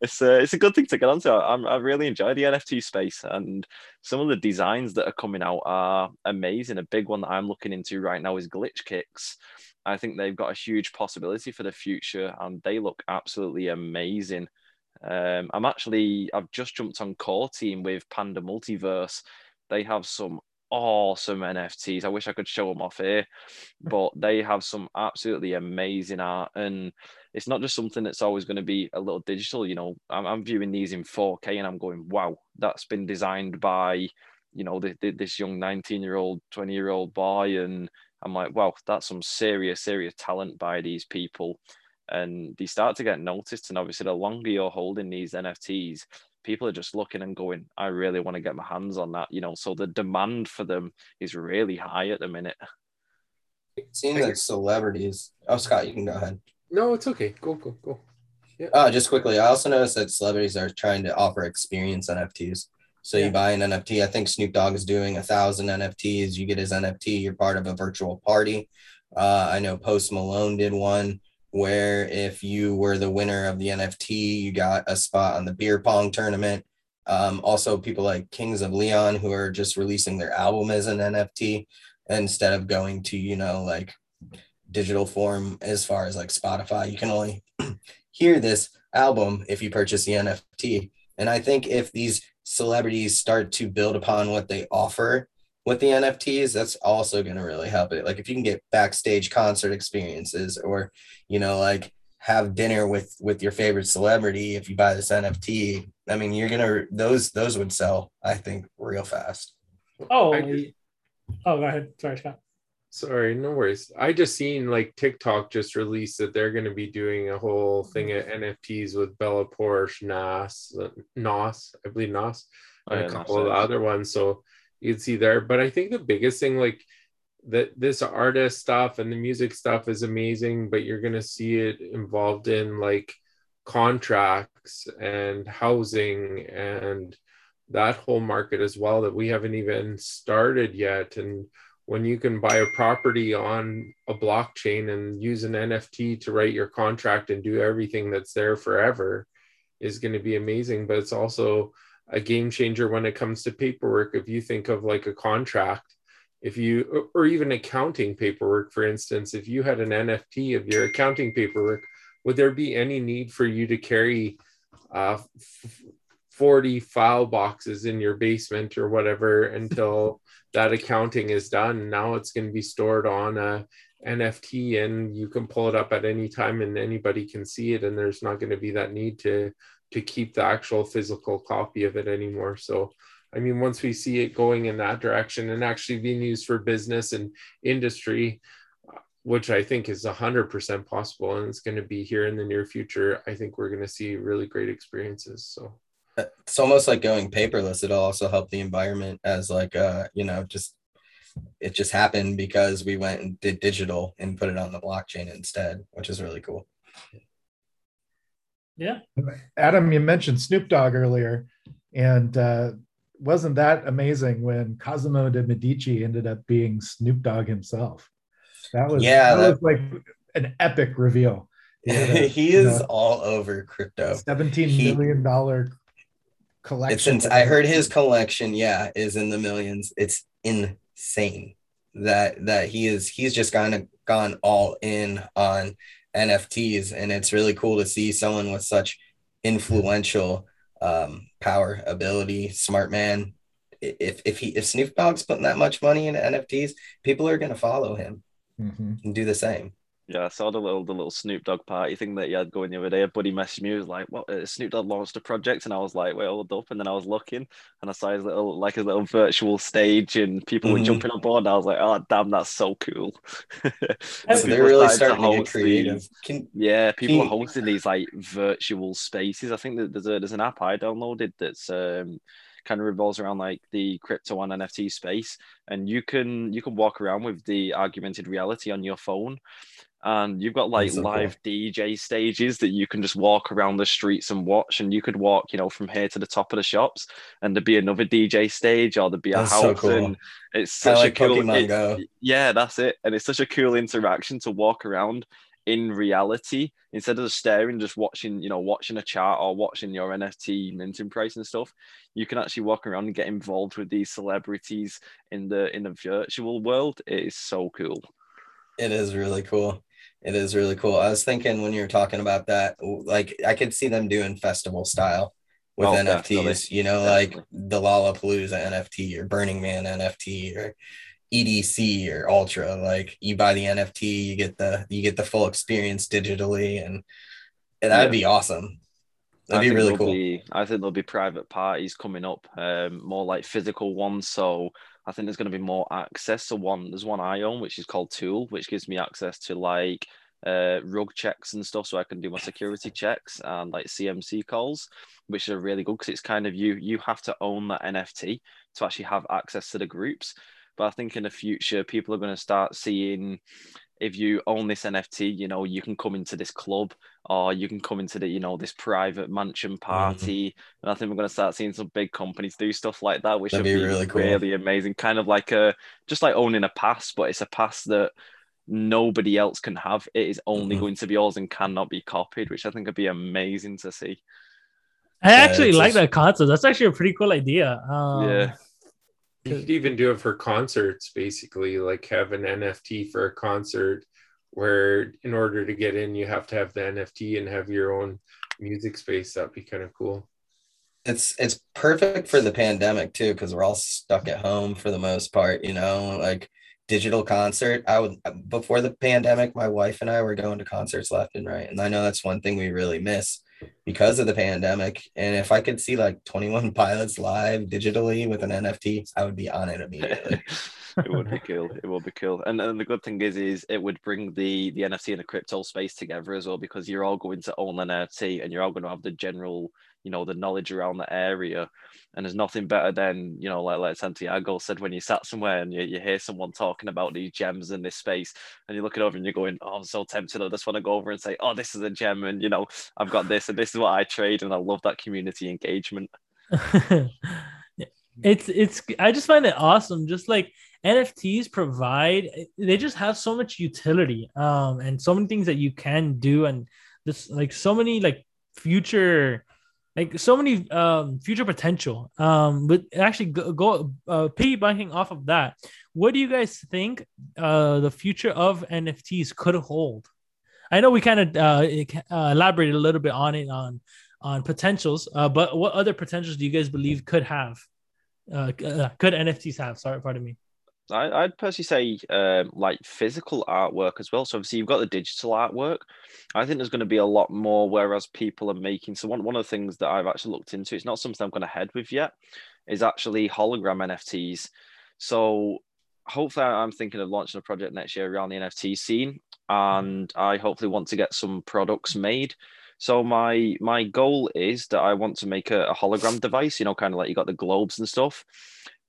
it's a it's a good thing to get onto. I, I really enjoy the NFT space, and some of the designs that are coming out are amazing. A big one that I'm looking into right now is Glitch Kicks I think they've got a huge possibility for the future, and they look absolutely amazing. Um, I'm actually I've just jumped on core team with Panda Multiverse. They have some awesome NFTs. I wish I could show them off here, but they have some absolutely amazing art, and it's not just something that's always going to be a little digital. You know, I'm, I'm viewing these in 4K, and I'm going, wow, that's been designed by you know the, the, this young 19 year old 20 year old boy and I'm like, wow, that's some serious, serious talent by these people. And they start to get noticed. And obviously, the longer you're holding these NFTs, people are just looking and going, I really want to get my hands on that. You know, so the demand for them is really high at the minute. It seems like celebrities. Oh, Scott, you can go ahead. No, it's okay. Go, go, go. Yeah. Uh, just quickly, I also noticed that celebrities are trying to offer experience NFTs. So yeah. you buy an NFT. I think Snoop Dogg is doing a thousand NFTs. You get his NFT. You're part of a virtual party. Uh, I know Post Malone did one where if you were the winner of the NFT, you got a spot on the beer pong tournament. Um, also, people like Kings of Leon who are just releasing their album as an NFT instead of going to you know like digital form as far as like Spotify. You can only hear this album if you purchase the NFT. And I think if these celebrities start to build upon what they offer with the NFTs, that's also going to really help it. Like if you can get backstage concert experiences or, you know, like have dinner with with your favorite celebrity if you buy this NFT, I mean, you're going to those those would sell, I think, real fast. Oh. I, oh, go ahead. Sorry, Scott. Sorry, no worries. I just seen like TikTok just released that they're going to be doing a whole thing at NFTs with Bella Poarch, Nas, Nas, I believe Nos, oh, and yeah, a couple of the other ones. So you'd see there. But I think the biggest thing, like that, this artist stuff and the music stuff is amazing, but you're going to see it involved in like contracts and housing and that whole market as well that we haven't even started yet. And when you can buy a property on a blockchain and use an NFT to write your contract and do everything that's there forever is going to be amazing. But it's also a game changer when it comes to paperwork. If you think of like a contract, if you, or even accounting paperwork, for instance, if you had an NFT of your accounting paperwork, would there be any need for you to carry uh, 40 file boxes in your basement or whatever until that accounting is done. Now it's going to be stored on a NFT and you can pull it up at any time and anybody can see it. And there's not going to be that need to to keep the actual physical copy of it anymore. So I mean, once we see it going in that direction and actually being used for business and industry, which I think is 100% possible and it's going to be here in the near future, I think we're going to see really great experiences. So it's almost like going paperless. It'll also help the environment as like, uh, you know, just it just happened because we went and did digital and put it on the blockchain instead, which is really cool. Yeah. Adam, you mentioned Snoop Dogg earlier, and uh, wasn't that amazing when Cosimo de Medici ended up being Snoop Dogg himself? That was yeah, that, that, was like an epic reveal. A, he is know, all over crypto. Seventeen he, million dollar collection. It's I heard his collection, yeah, is in the millions. It's insane that that he is he's just kind of gone all in on NFTs, and it's really cool to see someone with such influential um, power, ability, smart man. If if he if Snoop Dogg's putting that much money into NFTs, people are going to follow him mm-hmm. and do the same. Yeah, I saw the little the little Snoop Dogg party thing that you had going the other day. A buddy messaged me, he was like, "What? Uh, Snoop Dogg launched a project," and I was like, "Wait, hold up!" And then I was looking, and I saw his little like his little virtual stage, and people mm-hmm. were jumping on board. I was like, "Oh, damn, that's so cool!" they're really starting to get creative. Can, yeah, people can, are hosting these like virtual spaces. I think that there's a there's an app I downloaded that's um kind of revolves around like the crypto and NFT space, and you can you can walk around with the augmented reality on your phone, and you've got like so live cool. DJ stages that you can just walk around the streets and watch. And you could walk, you know, from here to the top of the shops, and there'd be another DJ stage, or there'd be a that's house. So cool. And it's such like a cool. It, yeah, that's it. And it's such a cool interaction to walk around in reality instead of staring, just watching, you know, watching a chart or watching your NFT minting price and stuff. You can actually walk around and get involved with these celebrities in the in the virtual world. It is so cool. It is really cool. It is really cool. I was thinking when you were talking about that, like I could see them doing festival style with oh, NFTs, definitely. you know, definitely. like the Lollapalooza NFT or Burning Man NFT or EDC or Ultra. Like you buy the NFT, you get the you get the full experience digitally, and, and that'd yeah. be awesome. That'd I be really cool. Be, I think there'll be private parties coming up, um, more like physical ones. So I think there's going to be more access to one. There's one I own, which is called Tool, which gives me access to like uh, rug checks and stuff, so I can do my security checks and like CMC calls, which are really good because it's kind of you. You have to own that NFT to actually have access to the groups. But I think in the future, people are going to start seeing if you own this NFT, you know, you can come into this club or you can come into the, you know, this private mansion mm-hmm. party. Mm-hmm. And I think we're going to start seeing some big companies do stuff like that, which That'd would be, be really, cool. really amazing. Kind of like a, just like owning a pass, but it's a pass that nobody else can have. It is only mm-hmm. going to be yours and cannot be copied, which I think would be amazing to see. I actually like just... that concept. That's actually a pretty cool idea. Um, yeah. You could even do it for concerts, basically, like have an NFT for a concert where in order to get in, you have to have the NFT and have your own music space. That'd be kind of cool. It's it's perfect for the pandemic too, because we're all stuck at home for the most part, you know, like digital concert. I would before the pandemic, my wife and I were going to concerts left and right. And I know that's one thing we really miss because of the pandemic. And if I could see like 21 pilots live digitally with an NFT, I would be on it immediately. it would be cool. It would be cool. And, and the good thing is, is it would bring the the NFT and the crypto space together as well because you're all going to own an NFT and you're all going to have the general you know the knowledge around the area. And there's nothing better than you know like like santiago said when you sat somewhere and you, you hear someone talking about these gems in this space and you're looking over and you're going oh i'm so tempted. I just want to go over and say oh this is a gem and you know i've got this and this is what i trade and i love that community engagement. It's it's i just find it awesome. Just like nfts provide they just have so much utility um and so many things that you can do and just like so many like future like so many um, future potential. Um, but actually, go, go uh, piggybacking off of that, what do you guys think uh, the future of NFTs could hold? I know we kind of uh, uh, elaborated a little bit on it on on potentials, uh, but what other potentials do you guys believe could have? Uh, uh could NFTs have? Sorry, pardon me. I, I'd personally say um, like physical artwork as well. So obviously you've got the digital artwork. I think there's going to be a lot more. Whereas people are making so one one of the things that I've actually looked into. It's not something I'm going to head with yet. Is actually hologram NFTs. So hopefully I'm thinking of launching a project next year around the NFT scene, and I hopefully want to get some products made. So my my goal is that I want to make a, a hologram device. You know, kind of like you got the globes and stuff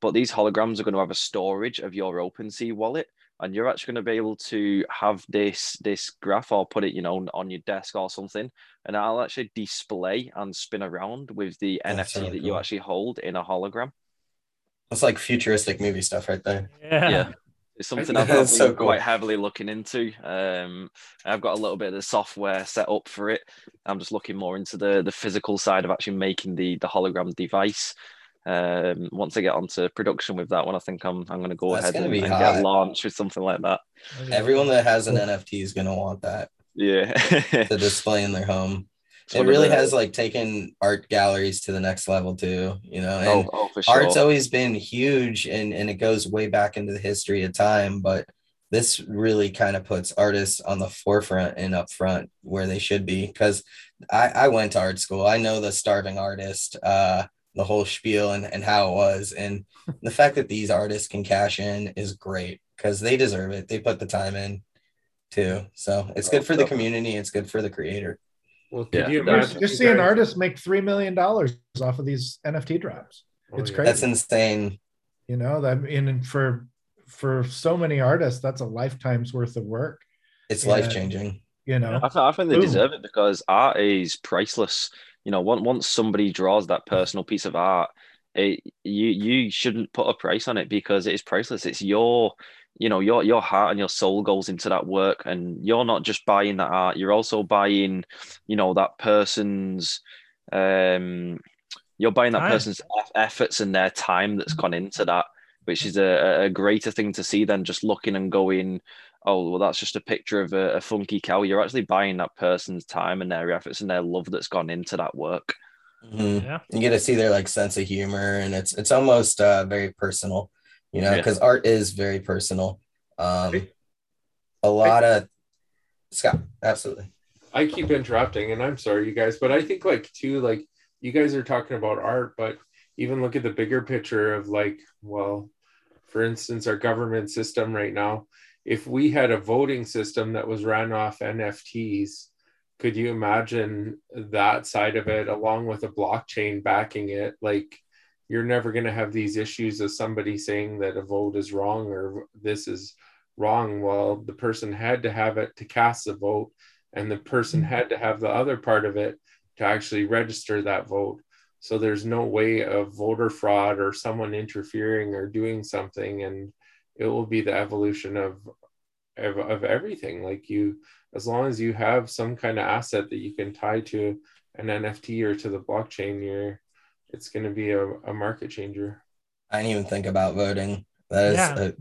but these holograms are going to have a storage of your OpenSea wallet, and you're actually going to be able to have this this graph or put it, you know, on your desk or something, and I'll actually display and spin around with the That's NFT really that you actually hold in a hologram. It's like futuristic movie stuff right there. Yeah. Yeah. It's something I've been that's so cool. quite heavily looking into. Um, I've got a little bit of the software set up for it. I'm just looking more into the the physical side of actually making the the hologram device. Um, once I get onto production with that one, I think I'm I'm going to go That's ahead gonna and, and get launched with something like that. Everyone that has an NFT is gonna want that Yeah, to display in their home. It's It really the- has like taken art galleries to the next level too, you know. Oh, And oh, for sure. art's always been huge and, and it goes way back into the history of time, but this really kind of puts artists on the forefront and up front where they should be. Because I, I went to art school. I know the starving artist, uh, the whole spiel and, and how it was. And the fact that these artists can cash in is great because they deserve it. They put the time in too. So it's good for the community. It's good for the creator. Well, could Yeah. you You're, imagine? you're you seeing guys- artists make three million dollars off of these NFT drops. Oh, It's yeah. crazy. That's insane. You know that and for for so many artists, that's a lifetime's worth of work. It's life changing. You know, I, th- I think they Boom. deserve it because art is priceless. You know, once once somebody draws that personal piece of art, it, you you shouldn't put a price on it because it is priceless. It's your you know your your heart and your soul goes into that work, and you're not just buying that art. You're also buying, you know, that person's. Um, you're buying that Time. person's efforts and their time that's gone into that, which is a, a greater thing to see than just looking and going, oh well that's just a picture of a, a funky cow you're actually buying that person's time and their efforts and their love that's gone into that work Mhm. Yeah. You get to see their like sense of humor, and it's it's almost uh, very personal, you know, Yeah. because art is very personal. Um, a lot of Scott, absolutely. I keep interrupting, and I'm sorry, you guys, but I think like too, like you guys are talking about art, but even look at the bigger picture of like, well, for instance, our government system right now. If we had a voting system that was ran off NFTs, could you imagine that side of it along with a blockchain backing it? Like, you're never going to have these issues of somebody saying that a vote is wrong or this is wrong. Well, the person had to have it to cast the vote and the person mm-hmm. had to have the other part of it to actually register that vote. So there's no way of voter fraud or someone interfering or doing something, and it will be the evolution of of, of everything. Like you, as long as you have some kind of asset that you can tie to an NFT or to the blockchain, you're it's going to be a, a market changer. I didn't even think about voting. That is Yeah. a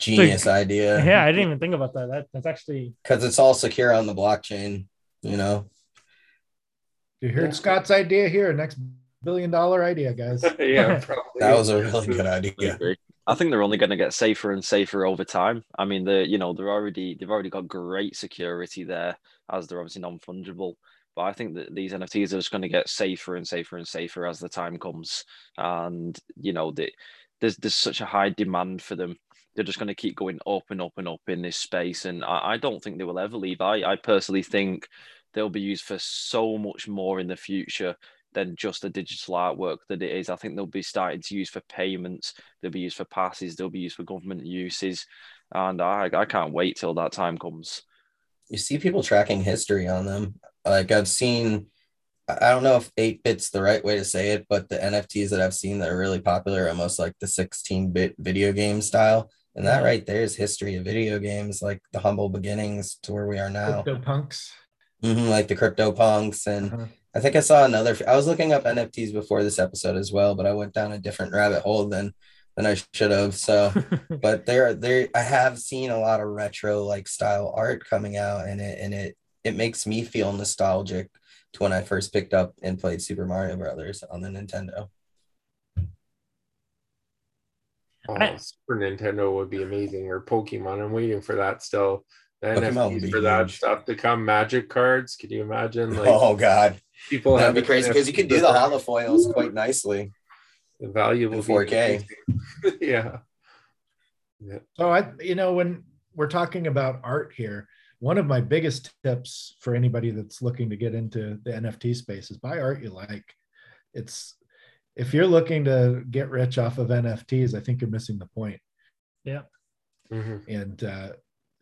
genius idea. Yeah, I didn't even think about that. That that's actually because it's all secure on the blockchain. You know, you heard Yeah. Scott's idea here. Next billion dollar idea, guys. yeah, probably. that was a really good idea. I think they're only going to get safer and safer over time. I mean, the you know they're already they've already got great security there as they're obviously non fungible. But I think that these NFTs are just going to get safer and safer and safer as the time comes. And you know, the, there's there's such a high demand for them. They're just going to keep going up and up and up in this space. And I, I don't think they will ever leave. I, I personally think they'll be used for so much more in the future than just the digital artwork that it is. I think they'll be starting to use for payments. They'll be used for passes. They'll be used for government uses, and I I can't wait till that time comes. You see people tracking history on them. Like I've seen, I I don't know if eight bit's the right way to say it, but the NFTs that I've seen that are really popular, are almost like the 16 bit video game style. And that Mhm. right there is history of video games, like the humble beginnings to where we are now. Crypto punks. Mhm, like the crypto punks and Uh-huh. I think I saw another. I was looking up NFTs before this episode as well, but I went down a different rabbit hole than than I should have. So, but there, there, I have seen a lot of retro like style art coming out, and it and it it makes me feel nostalgic to when I first picked up and played Super Mario Brothers on the Nintendo. Oh, I- Super Nintendo would be amazing, or Pokemon. I'm waiting for that still. The NFTs for that stuff to come. Magic cards. Could you imagine? Like oh God, people that'd be crazy because you can do the holofoils quite nicely. The value in will 4K. Yeah. Yeah. So I, you know, when we're talking about art here, one of my biggest tips for anybody that's looking to get into the NFT space is buy art you like. It's if you're looking to get rich off of NFTs, I think you're missing the point. Mhm. And uh,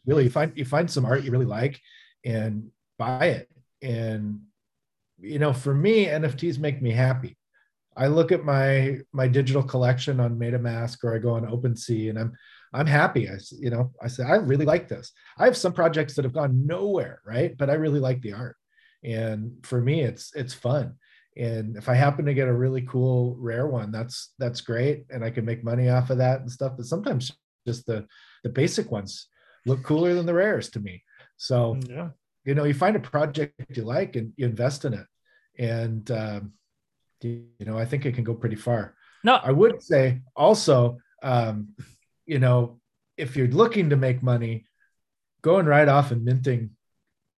really, you find you find some art you really like, and buy it. And you know, for me, NFTs make me happy. I look at my my digital collection on MetaMask or I go on OpenSea, and I'm I'm happy. I, you know, I say I really like this. I have some projects that have gone nowhere, right? But I really like the art, and for me, it's it's fun. And if I happen to get a really cool rare one, that's that's great, and I can make money off of that and stuff. But sometimes just the the basic ones look cooler than the rares to me. So Yeah. you know, you find a project you like and you invest in it, and um, you, know, I think it can go pretty far. No, I would say also, um, you know, if you're looking to make money, going right off and minting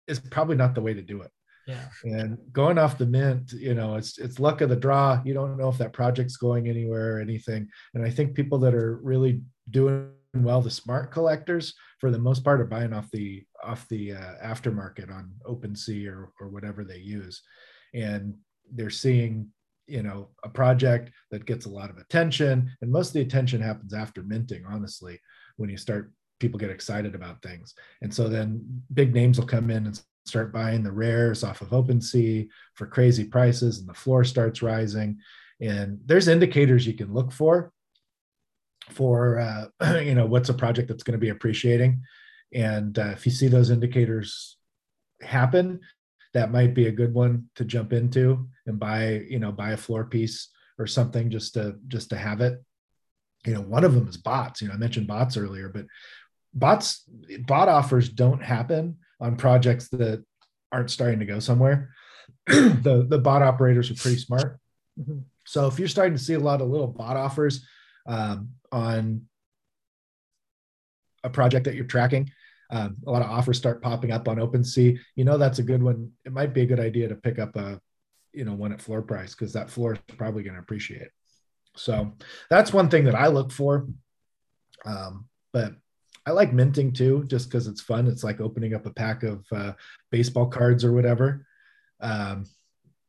is probably not the way to do it. yeah. And going off the mint, you know, it's it's luck of the draw. You don't know if that project's going anywhere or anything. And I think people that are really doing well, the smart collectors, for the most part, are buying off the off the uh, aftermarket on OpenSea or or whatever they use, and they're seeing you know a project that gets a lot of attention, and most of the attention happens after minting. Honestly, when you start, people get excited about things, and so then big names will come in and start buying the rares off of OpenSea for crazy prices, and the floor starts rising. And there's indicators you can look for for uh, you know what's a project that's going to be appreciating, and uh, if you see those indicators happen, that might be a good one to jump into and buy you know buy a floor piece or something just to just to have it. You know, one of them is bots. You know, I mentioned bots earlier, but bots bot offers don't happen on projects that aren't starting to go somewhere. the the bot operators are pretty smart. Mhm. So if you're starting to see a lot of little bot offers um, on a project that you're tracking, um, a lot of offers start popping up on OpenSea. You know that's a good one. It might be a good idea to pick up a, you know, one at floor price because that floor is probably going to appreciate. So that's one thing that I look for. Um, but I like minting too, just because it's fun. It's like opening up a pack of uh, baseball cards or whatever. Um,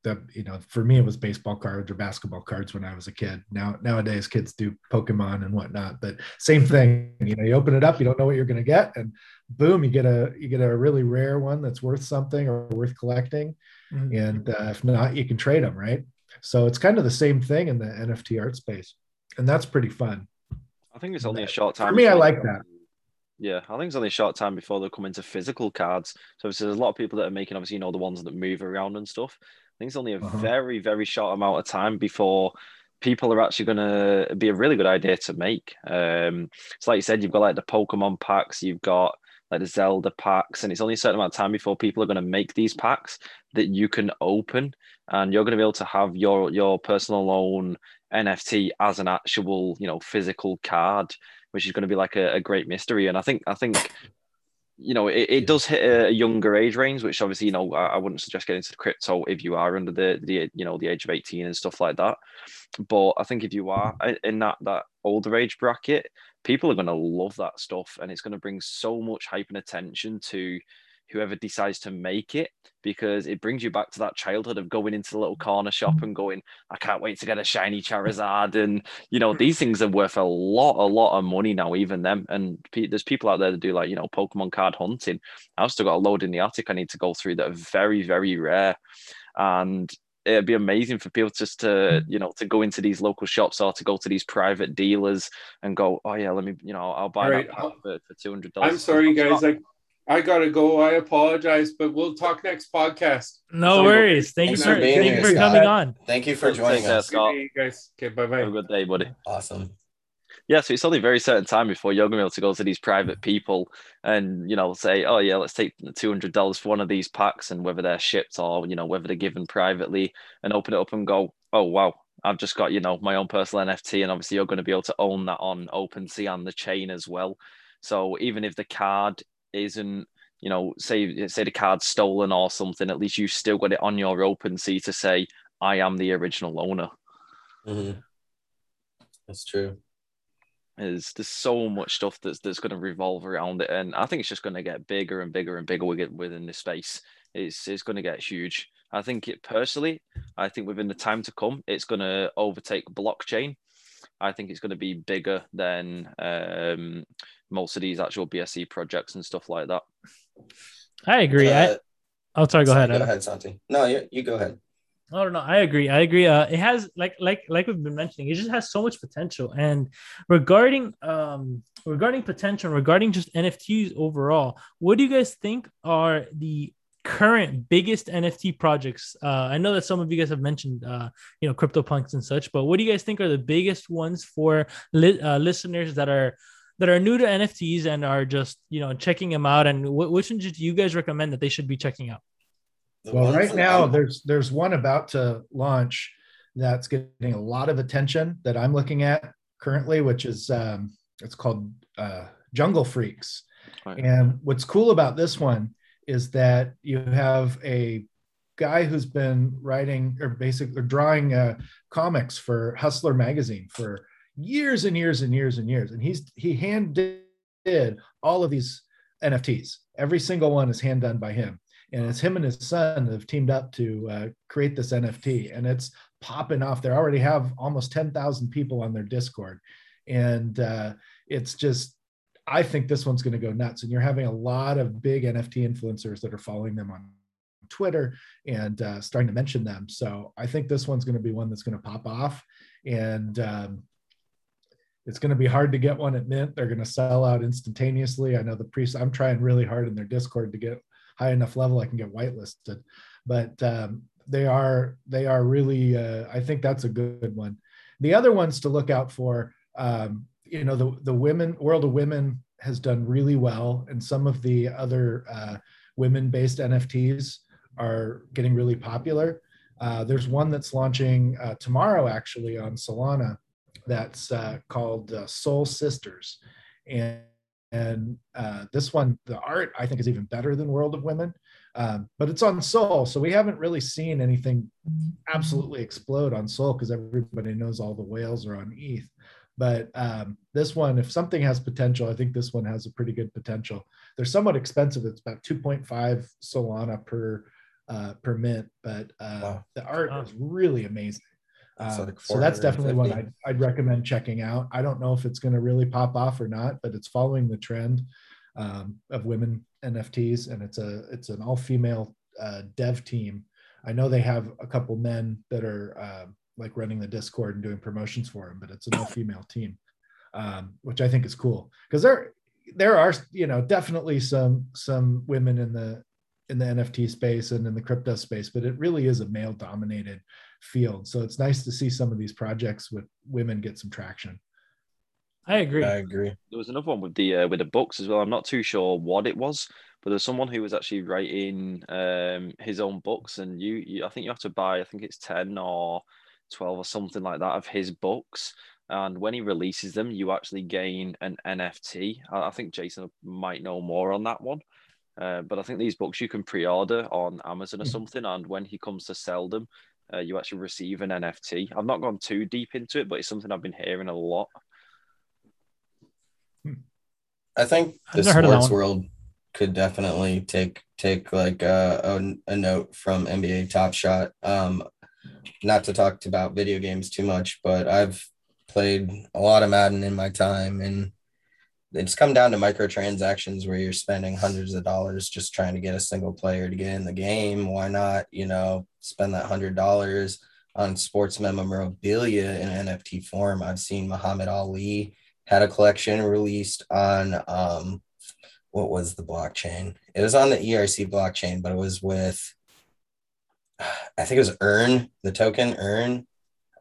the you know, for me, it was baseball cards or basketball cards when I was a kid. Now nowadays, kids do Pokemon and whatnot, but same thing. You know, you open it up, you don't know what you're going to get, and boom, you get a you get a really rare one that's worth something or worth collecting. Mhm. And uh, if not, you can trade them, right? So it's kind of the same thing in the NFT art space, and that's pretty fun. I think it's only a short time. For me, I like that. Yeah, I think it's only a short time before they'll come into physical cards. So there's a lot of people that are making, obviously, you know, the ones that move around and stuff. I think it's only a Uh-huh. very, very short amount of time before people are actually going to be a really good idea to make. Um, it's like you said, you've got like the Pokemon packs, you've got like the Zelda packs, and it's only a certain amount of time before people are going to make these packs that you can open, and you're going to be able to have your your personal own NFT as an actual, you know, physical card which is going to be like a, a great mystery. And I think I think you know it, it does hit a younger age range, which obviously you know I, I wouldn't suggest getting into crypto if you are under the the you know the age of eighteen and stuff like that. But I think if you are uh, in that that older age bracket, people are going to love that stuff, and it's going to bring so much hype and attention to whoever decides to make it because it brings you back to that childhood of going into the little corner shop and going, I can't wait to get a shiny Charizard. And, you know, these things are worth a lot, a lot of money now, even them. And there's people out there that do like, you know, Pokemon card hunting. I've still got a load in the attic I need to go through that are very, very rare. And it'd be amazing for people just to, hmm. you know, to go into these local shops or to go to these private dealers and go, oh, yeah, let me, you know, I'll buy All right, that pack oh, for, for $200. I'm sorry, guys. like I gotta go. I apologize, but we'll talk next podcast. No Sorry. worries. Thank you Thanks for for thank you here, for coming on. Thank you for Take joining care, us. Scott. Okay, guys. Okay, bye bye. Have a good day, buddy. Awesome. Yeah, so it's only a very certain time before you're going to be able to go to these private people and you know say, oh yeah, let's take two hundred dollars for one of these packs, and whether they're shipped or you know whether they're given privately, and open it up and go, oh wow, I've just got you know my own personal NFT, and obviously you're going to be able to own that on OpenSea and the chain as well. So even if the card isn't you know, say say the card's stolen or something, at least you still got it on your OpenSea to say, I am the original owner. Mm-hmm. That's true. There's, there's so much stuff that's that's going to revolve around it, and I think it's just going to get bigger and bigger and bigger within this space. It's it's going to get huge. I think it personally. I think within the time to come, it's going to overtake blockchain. I think it's going to be bigger than um, most of these actual BSC projects and stuff like that. I agree. Uh, I, oh, sorry. Go ahead. Go ahead, Santi. No, you, you go ahead. I don't know. I agree. I agree. Uh, it has like like like we've been mentioning, it just has so much potential. And regarding um regarding potential, regarding just NFTs overall, what do you guys think are the current biggest NFT projects? Uh, I know that some of you guys have mentioned uh, you know, CryptoPunks and such, but what do you guys think are the biggest ones for li- uh, listeners that are that are new to NFTs and are just you know checking them out? And wh- which ones do you guys recommend that they should be checking out? Well, right now there's there's one about to launch that's getting a lot of attention that I'm looking at currently, which is um, it's called uh, Jungle Freaks. Right. And what's cool about this one is that you have a guy who's been writing or basically drawing uh, comics for Hustler magazine for years and years and years and years, and he's he hand did all of these NFTs. Every single one is hand done by him and it's him and his son have teamed up to uh, create this NFT, and it's popping off. They already have almost ten thousand people on their Discord, and uh, it's just. I think this one's going to go nuts, and you're having a lot of big NFT influencers that are following them on Twitter and uh, starting to mention them. So I think this one's going to be one that's going to pop off, and um, it's going to be hard to get one at Mint. They're going to sell out instantaneously. I know the pre. I'm trying really hard in their Discord to get high enough level I can get whitelisted. But um, they are they are really uh, I think that's a good one. The other ones to look out for, um, you know, the the women World of Women has done really well, and some of the other uh, women-based NFTs are getting really popular. Uh, there's one that's launching uh, tomorrow actually on Solana that's uh, called uh, Soul Sisters, and and uh, this one, the art, I think, is even better than World of Women. Um, but it's on Sol, so we haven't really seen anything absolutely explode on Sol because everybody knows all the whales are on ETH. But um, this one, if something has potential, I think this one has a pretty good potential. They're somewhat expensive. It's about 2.5 Solana per uh, per mint, but uh, wow. the art wow. is really amazing. Um, like so that's definitely one I'd, I'd, recommend checking out. I don't know if it's going to really pop off or not, but it's following the trend um, of women NFTs, and it's a it's an all female uh, dev team. I know they have a couple men that are uh, like running the Discord and doing promotions for them, but it's an all female team, um, which I think is cool because there there are you know definitely some some women in the in the NFT space and in the crypto space, but it really is a male dominated field. So it's nice to see some of these projects with women get some traction. I agree. I agree. There was another one with the uh, with the books as well. I'm not too sure what it was, but there's someone who was actually writing um, his own books, and you, you, I think you have to buy, I think it's ten or twelve or something like that of his books. And when he releases them, you actually gain an NFT. I, I think Jason might know more on that one. Uh, but I think these books you can pre-order on Amazon or hmm. something, and when he comes to sell them, uh, you actually receive an NFT. I've not gone too deep into it, but it's something I've been hearing a lot. I think the sports world could definitely take take like a, a, a, note from NBA Top Shot. Um, not to talk about video games too much, but I've played a lot of Madden in my time, and it's come down to microtransactions where you're spending hundreds of dollars just trying to get a single player to get in the game. Why not, you know, spend that hundred dollars on sports memorabilia in NFT form? I've seen Muhammad Ali had a collection released on um, what was the blockchain? It was on the ERC blockchain, but it was with I think it was Earn, the token Earn,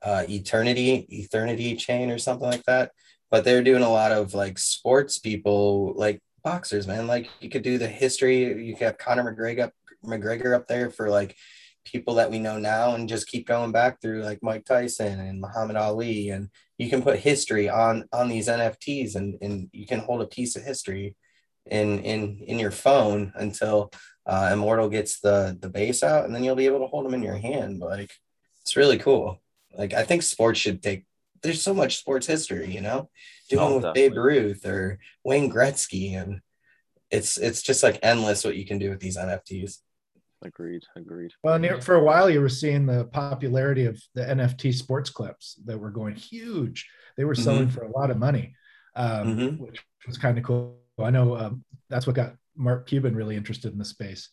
uh, Ethernity, Ethernity chain or something like that but they're doing a lot of like sports people, like boxers, man. Like you could do the history. You could have Conor McGregor, McGregor up there for like people that we know now and just keep going back through like Mike Tyson and Muhammad Ali and you can put history on on these NFTs and and you can hold a piece of history in in in your phone until uh, Immortal gets the the base out and then you'll be able to hold them in your hand. Like it's really cool. Like I think sports should take there's so much sports history you know? Doing Oh, with definitely. Babe Ruth or Wayne Gretzky and it's it's just like endless what you can do with these NFTs Agreed. Agreed. Well, near, for a while, you were seeing the popularity of the NFT sports clips that were going huge. They were selling for a lot of money, um, Mhm. which was kind of cool. I know um, that's what got Mark Cuban really interested in the space.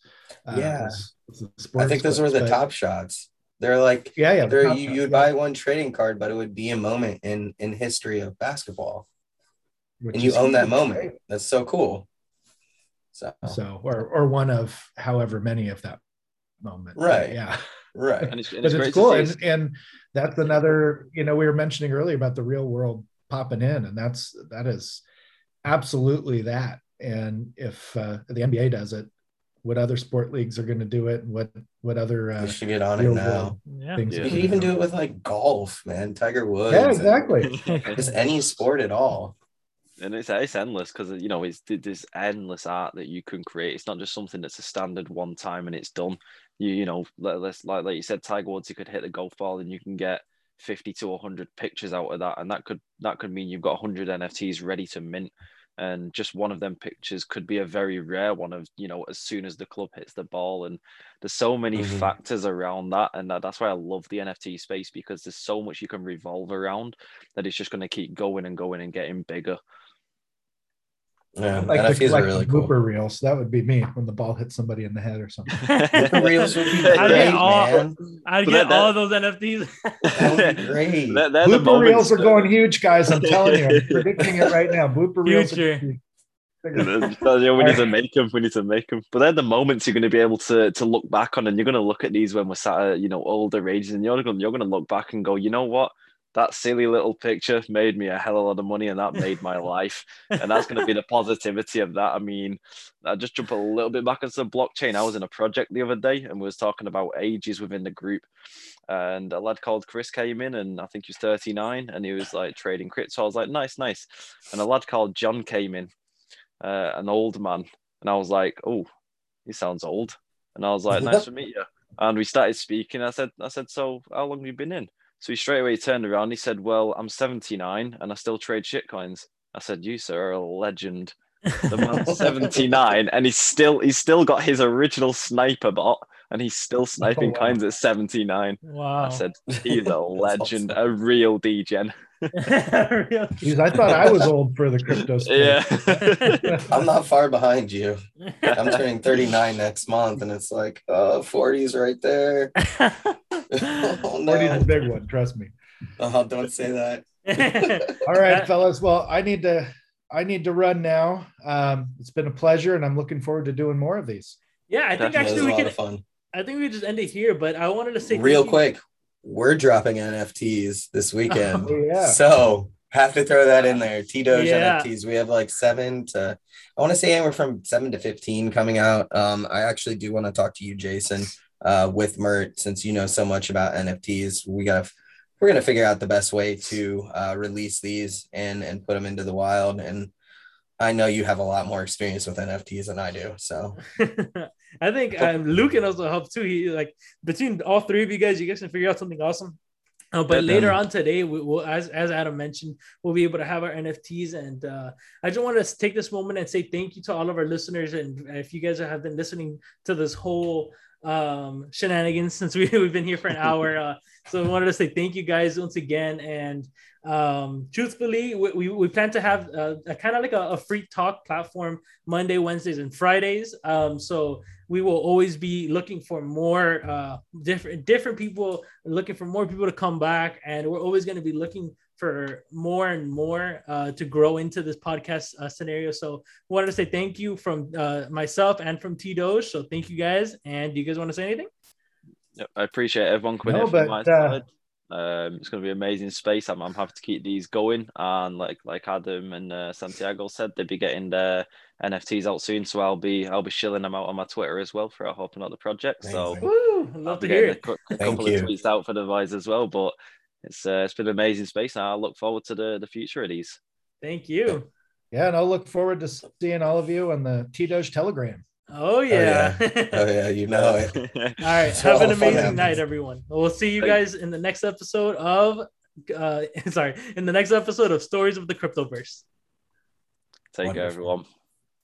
Uh, Yeah. was- was I think those were the top shots they're like Yeah, yeah. the There, top you you'd yeah, buy one trading card, but it would be a moment in in history of basketball, which and you own that moment. That's so cool. So So, or or one of however many of that moment. Right. Yeah. right, And it's, and but it's, it's, cool and, and that's another you know we were mentioning earlier about the real world popping in and that's that is absolutely that and if uh, the nba does it what other sport leagues are going to do it and what what other we uh, should get on it now. Yeah. things Yeah. You are could even do. do it with like golf, man. Tiger Woods. yeah exactly Just any sport at all. And it's it's endless because you know it's this endless art that you can create. It's not just something that's a standard one time and it's done. You you know, let, let's like like you said, Tiger Woods, you could hit the golf ball and you can get fifty to hundred pictures out of that, and that could that could mean you've got hundred NFTs ready to mint. And just one of them pictures could be a very rare one of you know as soon as the club hits the ball, and there's so many Mhm. factors around that, and that, that's why I love the NFT space because there's so much you can revolve around that it's just going to keep going and going and getting bigger. Yeah, like NFTs the, like are really cool. blooper reels that would be me when the ball hits somebody in the head or something The reels would be I'd get all, man. I'd get that- that- all of those NFTs. That would be great. They're- they're the blooper moments reels are going huge guys i'm telling you i'm predicting it right now blooper reels are Future. gonna Yeah, we need to make them. We need to make them. But they're the moments you're going to be able to to look back on, and you're going to look at these when we're sat at you know older ages, and you're going you're going to look back and go, you know what, that silly little picture made me a hell of a lot of money, and that made my life, and that's going to be the positivity of that. I mean, I just jump a little bit back into the blockchain. I was in a project the other day, and we was talking about ages within the group, and a lad called Chris came in, and I think he was 39, and he was like trading crypto. I was like, nice, nice, and a lad called John came in uh, an old man, and I was like, "Oh, he sounds old," and I was like, "Nice to meet you." And we started speaking. I said, "I said, so how long have you been in?" So he straight away turned around. He said, "Well, I'm 79 and I still trade shitcoins." I said, "You sir are a legend." The man's 79 and he's still he's still got his original sniper bot and he's still oh, sniping wow. coins at 79. Wow. I said, "He's a legend, awesome. a real degen." Real- Jeez, i thought i was old for the crypto space. Yeah. I'm not far behind you. I'm turning 39 next month, and it's like, uh, 40s right there. oh 40 is a big one trust me Oh, don't say that. All right, fellas. Well, I need to I need to run now. Um, it's been a pleasure, and I'm looking forward to doing more of these. yeah, I think Definitely. Actually we lot can. fun. I think we just end it here. But I wanted to say Real thank you- quick, we're dropping NFTs this weekend. Oh, yeah. So have to throw that in there. T-Doge Yeah. NFTs. We have like seven to I want to say anywhere from seven to fifteen coming out. Um, I actually do want to talk to you, Jason, uh, with Mert, since you know so much about NFTs. We gotta we're gonna figure out the best way to uh, release these and and put them into the wild. And I know you have a lot more experience with NFTs than I do. So I think um, Luke can also help too. He like between all three of you guys, you guys can figure out something awesome. Uh, but later on today, we will, as as Adam mentioned, we'll be able to have our NFTs. And uh, I just want to take this moment and say thank you to all of our listeners. And if you guys have been listening to this whole um, shenanigans since we, we've been here for an hour, uh, so I wanted to say thank you guys once again. And um, truthfully, we, we, we plan to have uh, a, kind of like a, a free talk platform Monday, Wednesdays, and Fridays. Um, so we will always be looking for more uh, different different people, looking for more people to come back, and we're always going to be looking for more and more uh, to grow into this podcast uh, scenario. So wanted to say thank you from uh, myself and from T-Doge. So thank you guys. And do you guys want to say anything? Yep, I appreciate everyone coming No, in from my uh, side. Um, it's going to be amazing space. I'm, I'm happy to keep these going. And like like Adam and uh, Santiago said, they'll be getting their NFTs out soon. So I'll be I'll be shilling them out on my Twitter as well for helping out the project. So Amazing. Woo! I'll Love be to hear getting a a couple you. of tweets out for the Vise as well. But it's uh, it's been an amazing space. I look forward to the the future of these. Thank you. Yeah, and I'll look forward to seeing all of you on the T-Doge Telegram. Oh yeah. Oh yeah, you know it. All right. That's where Have an all the fun amazing night, everyone. We'll see you guys in the next episode of uh sorry, in the next episode of Stories of the Cryptoverse. Take care, everyone.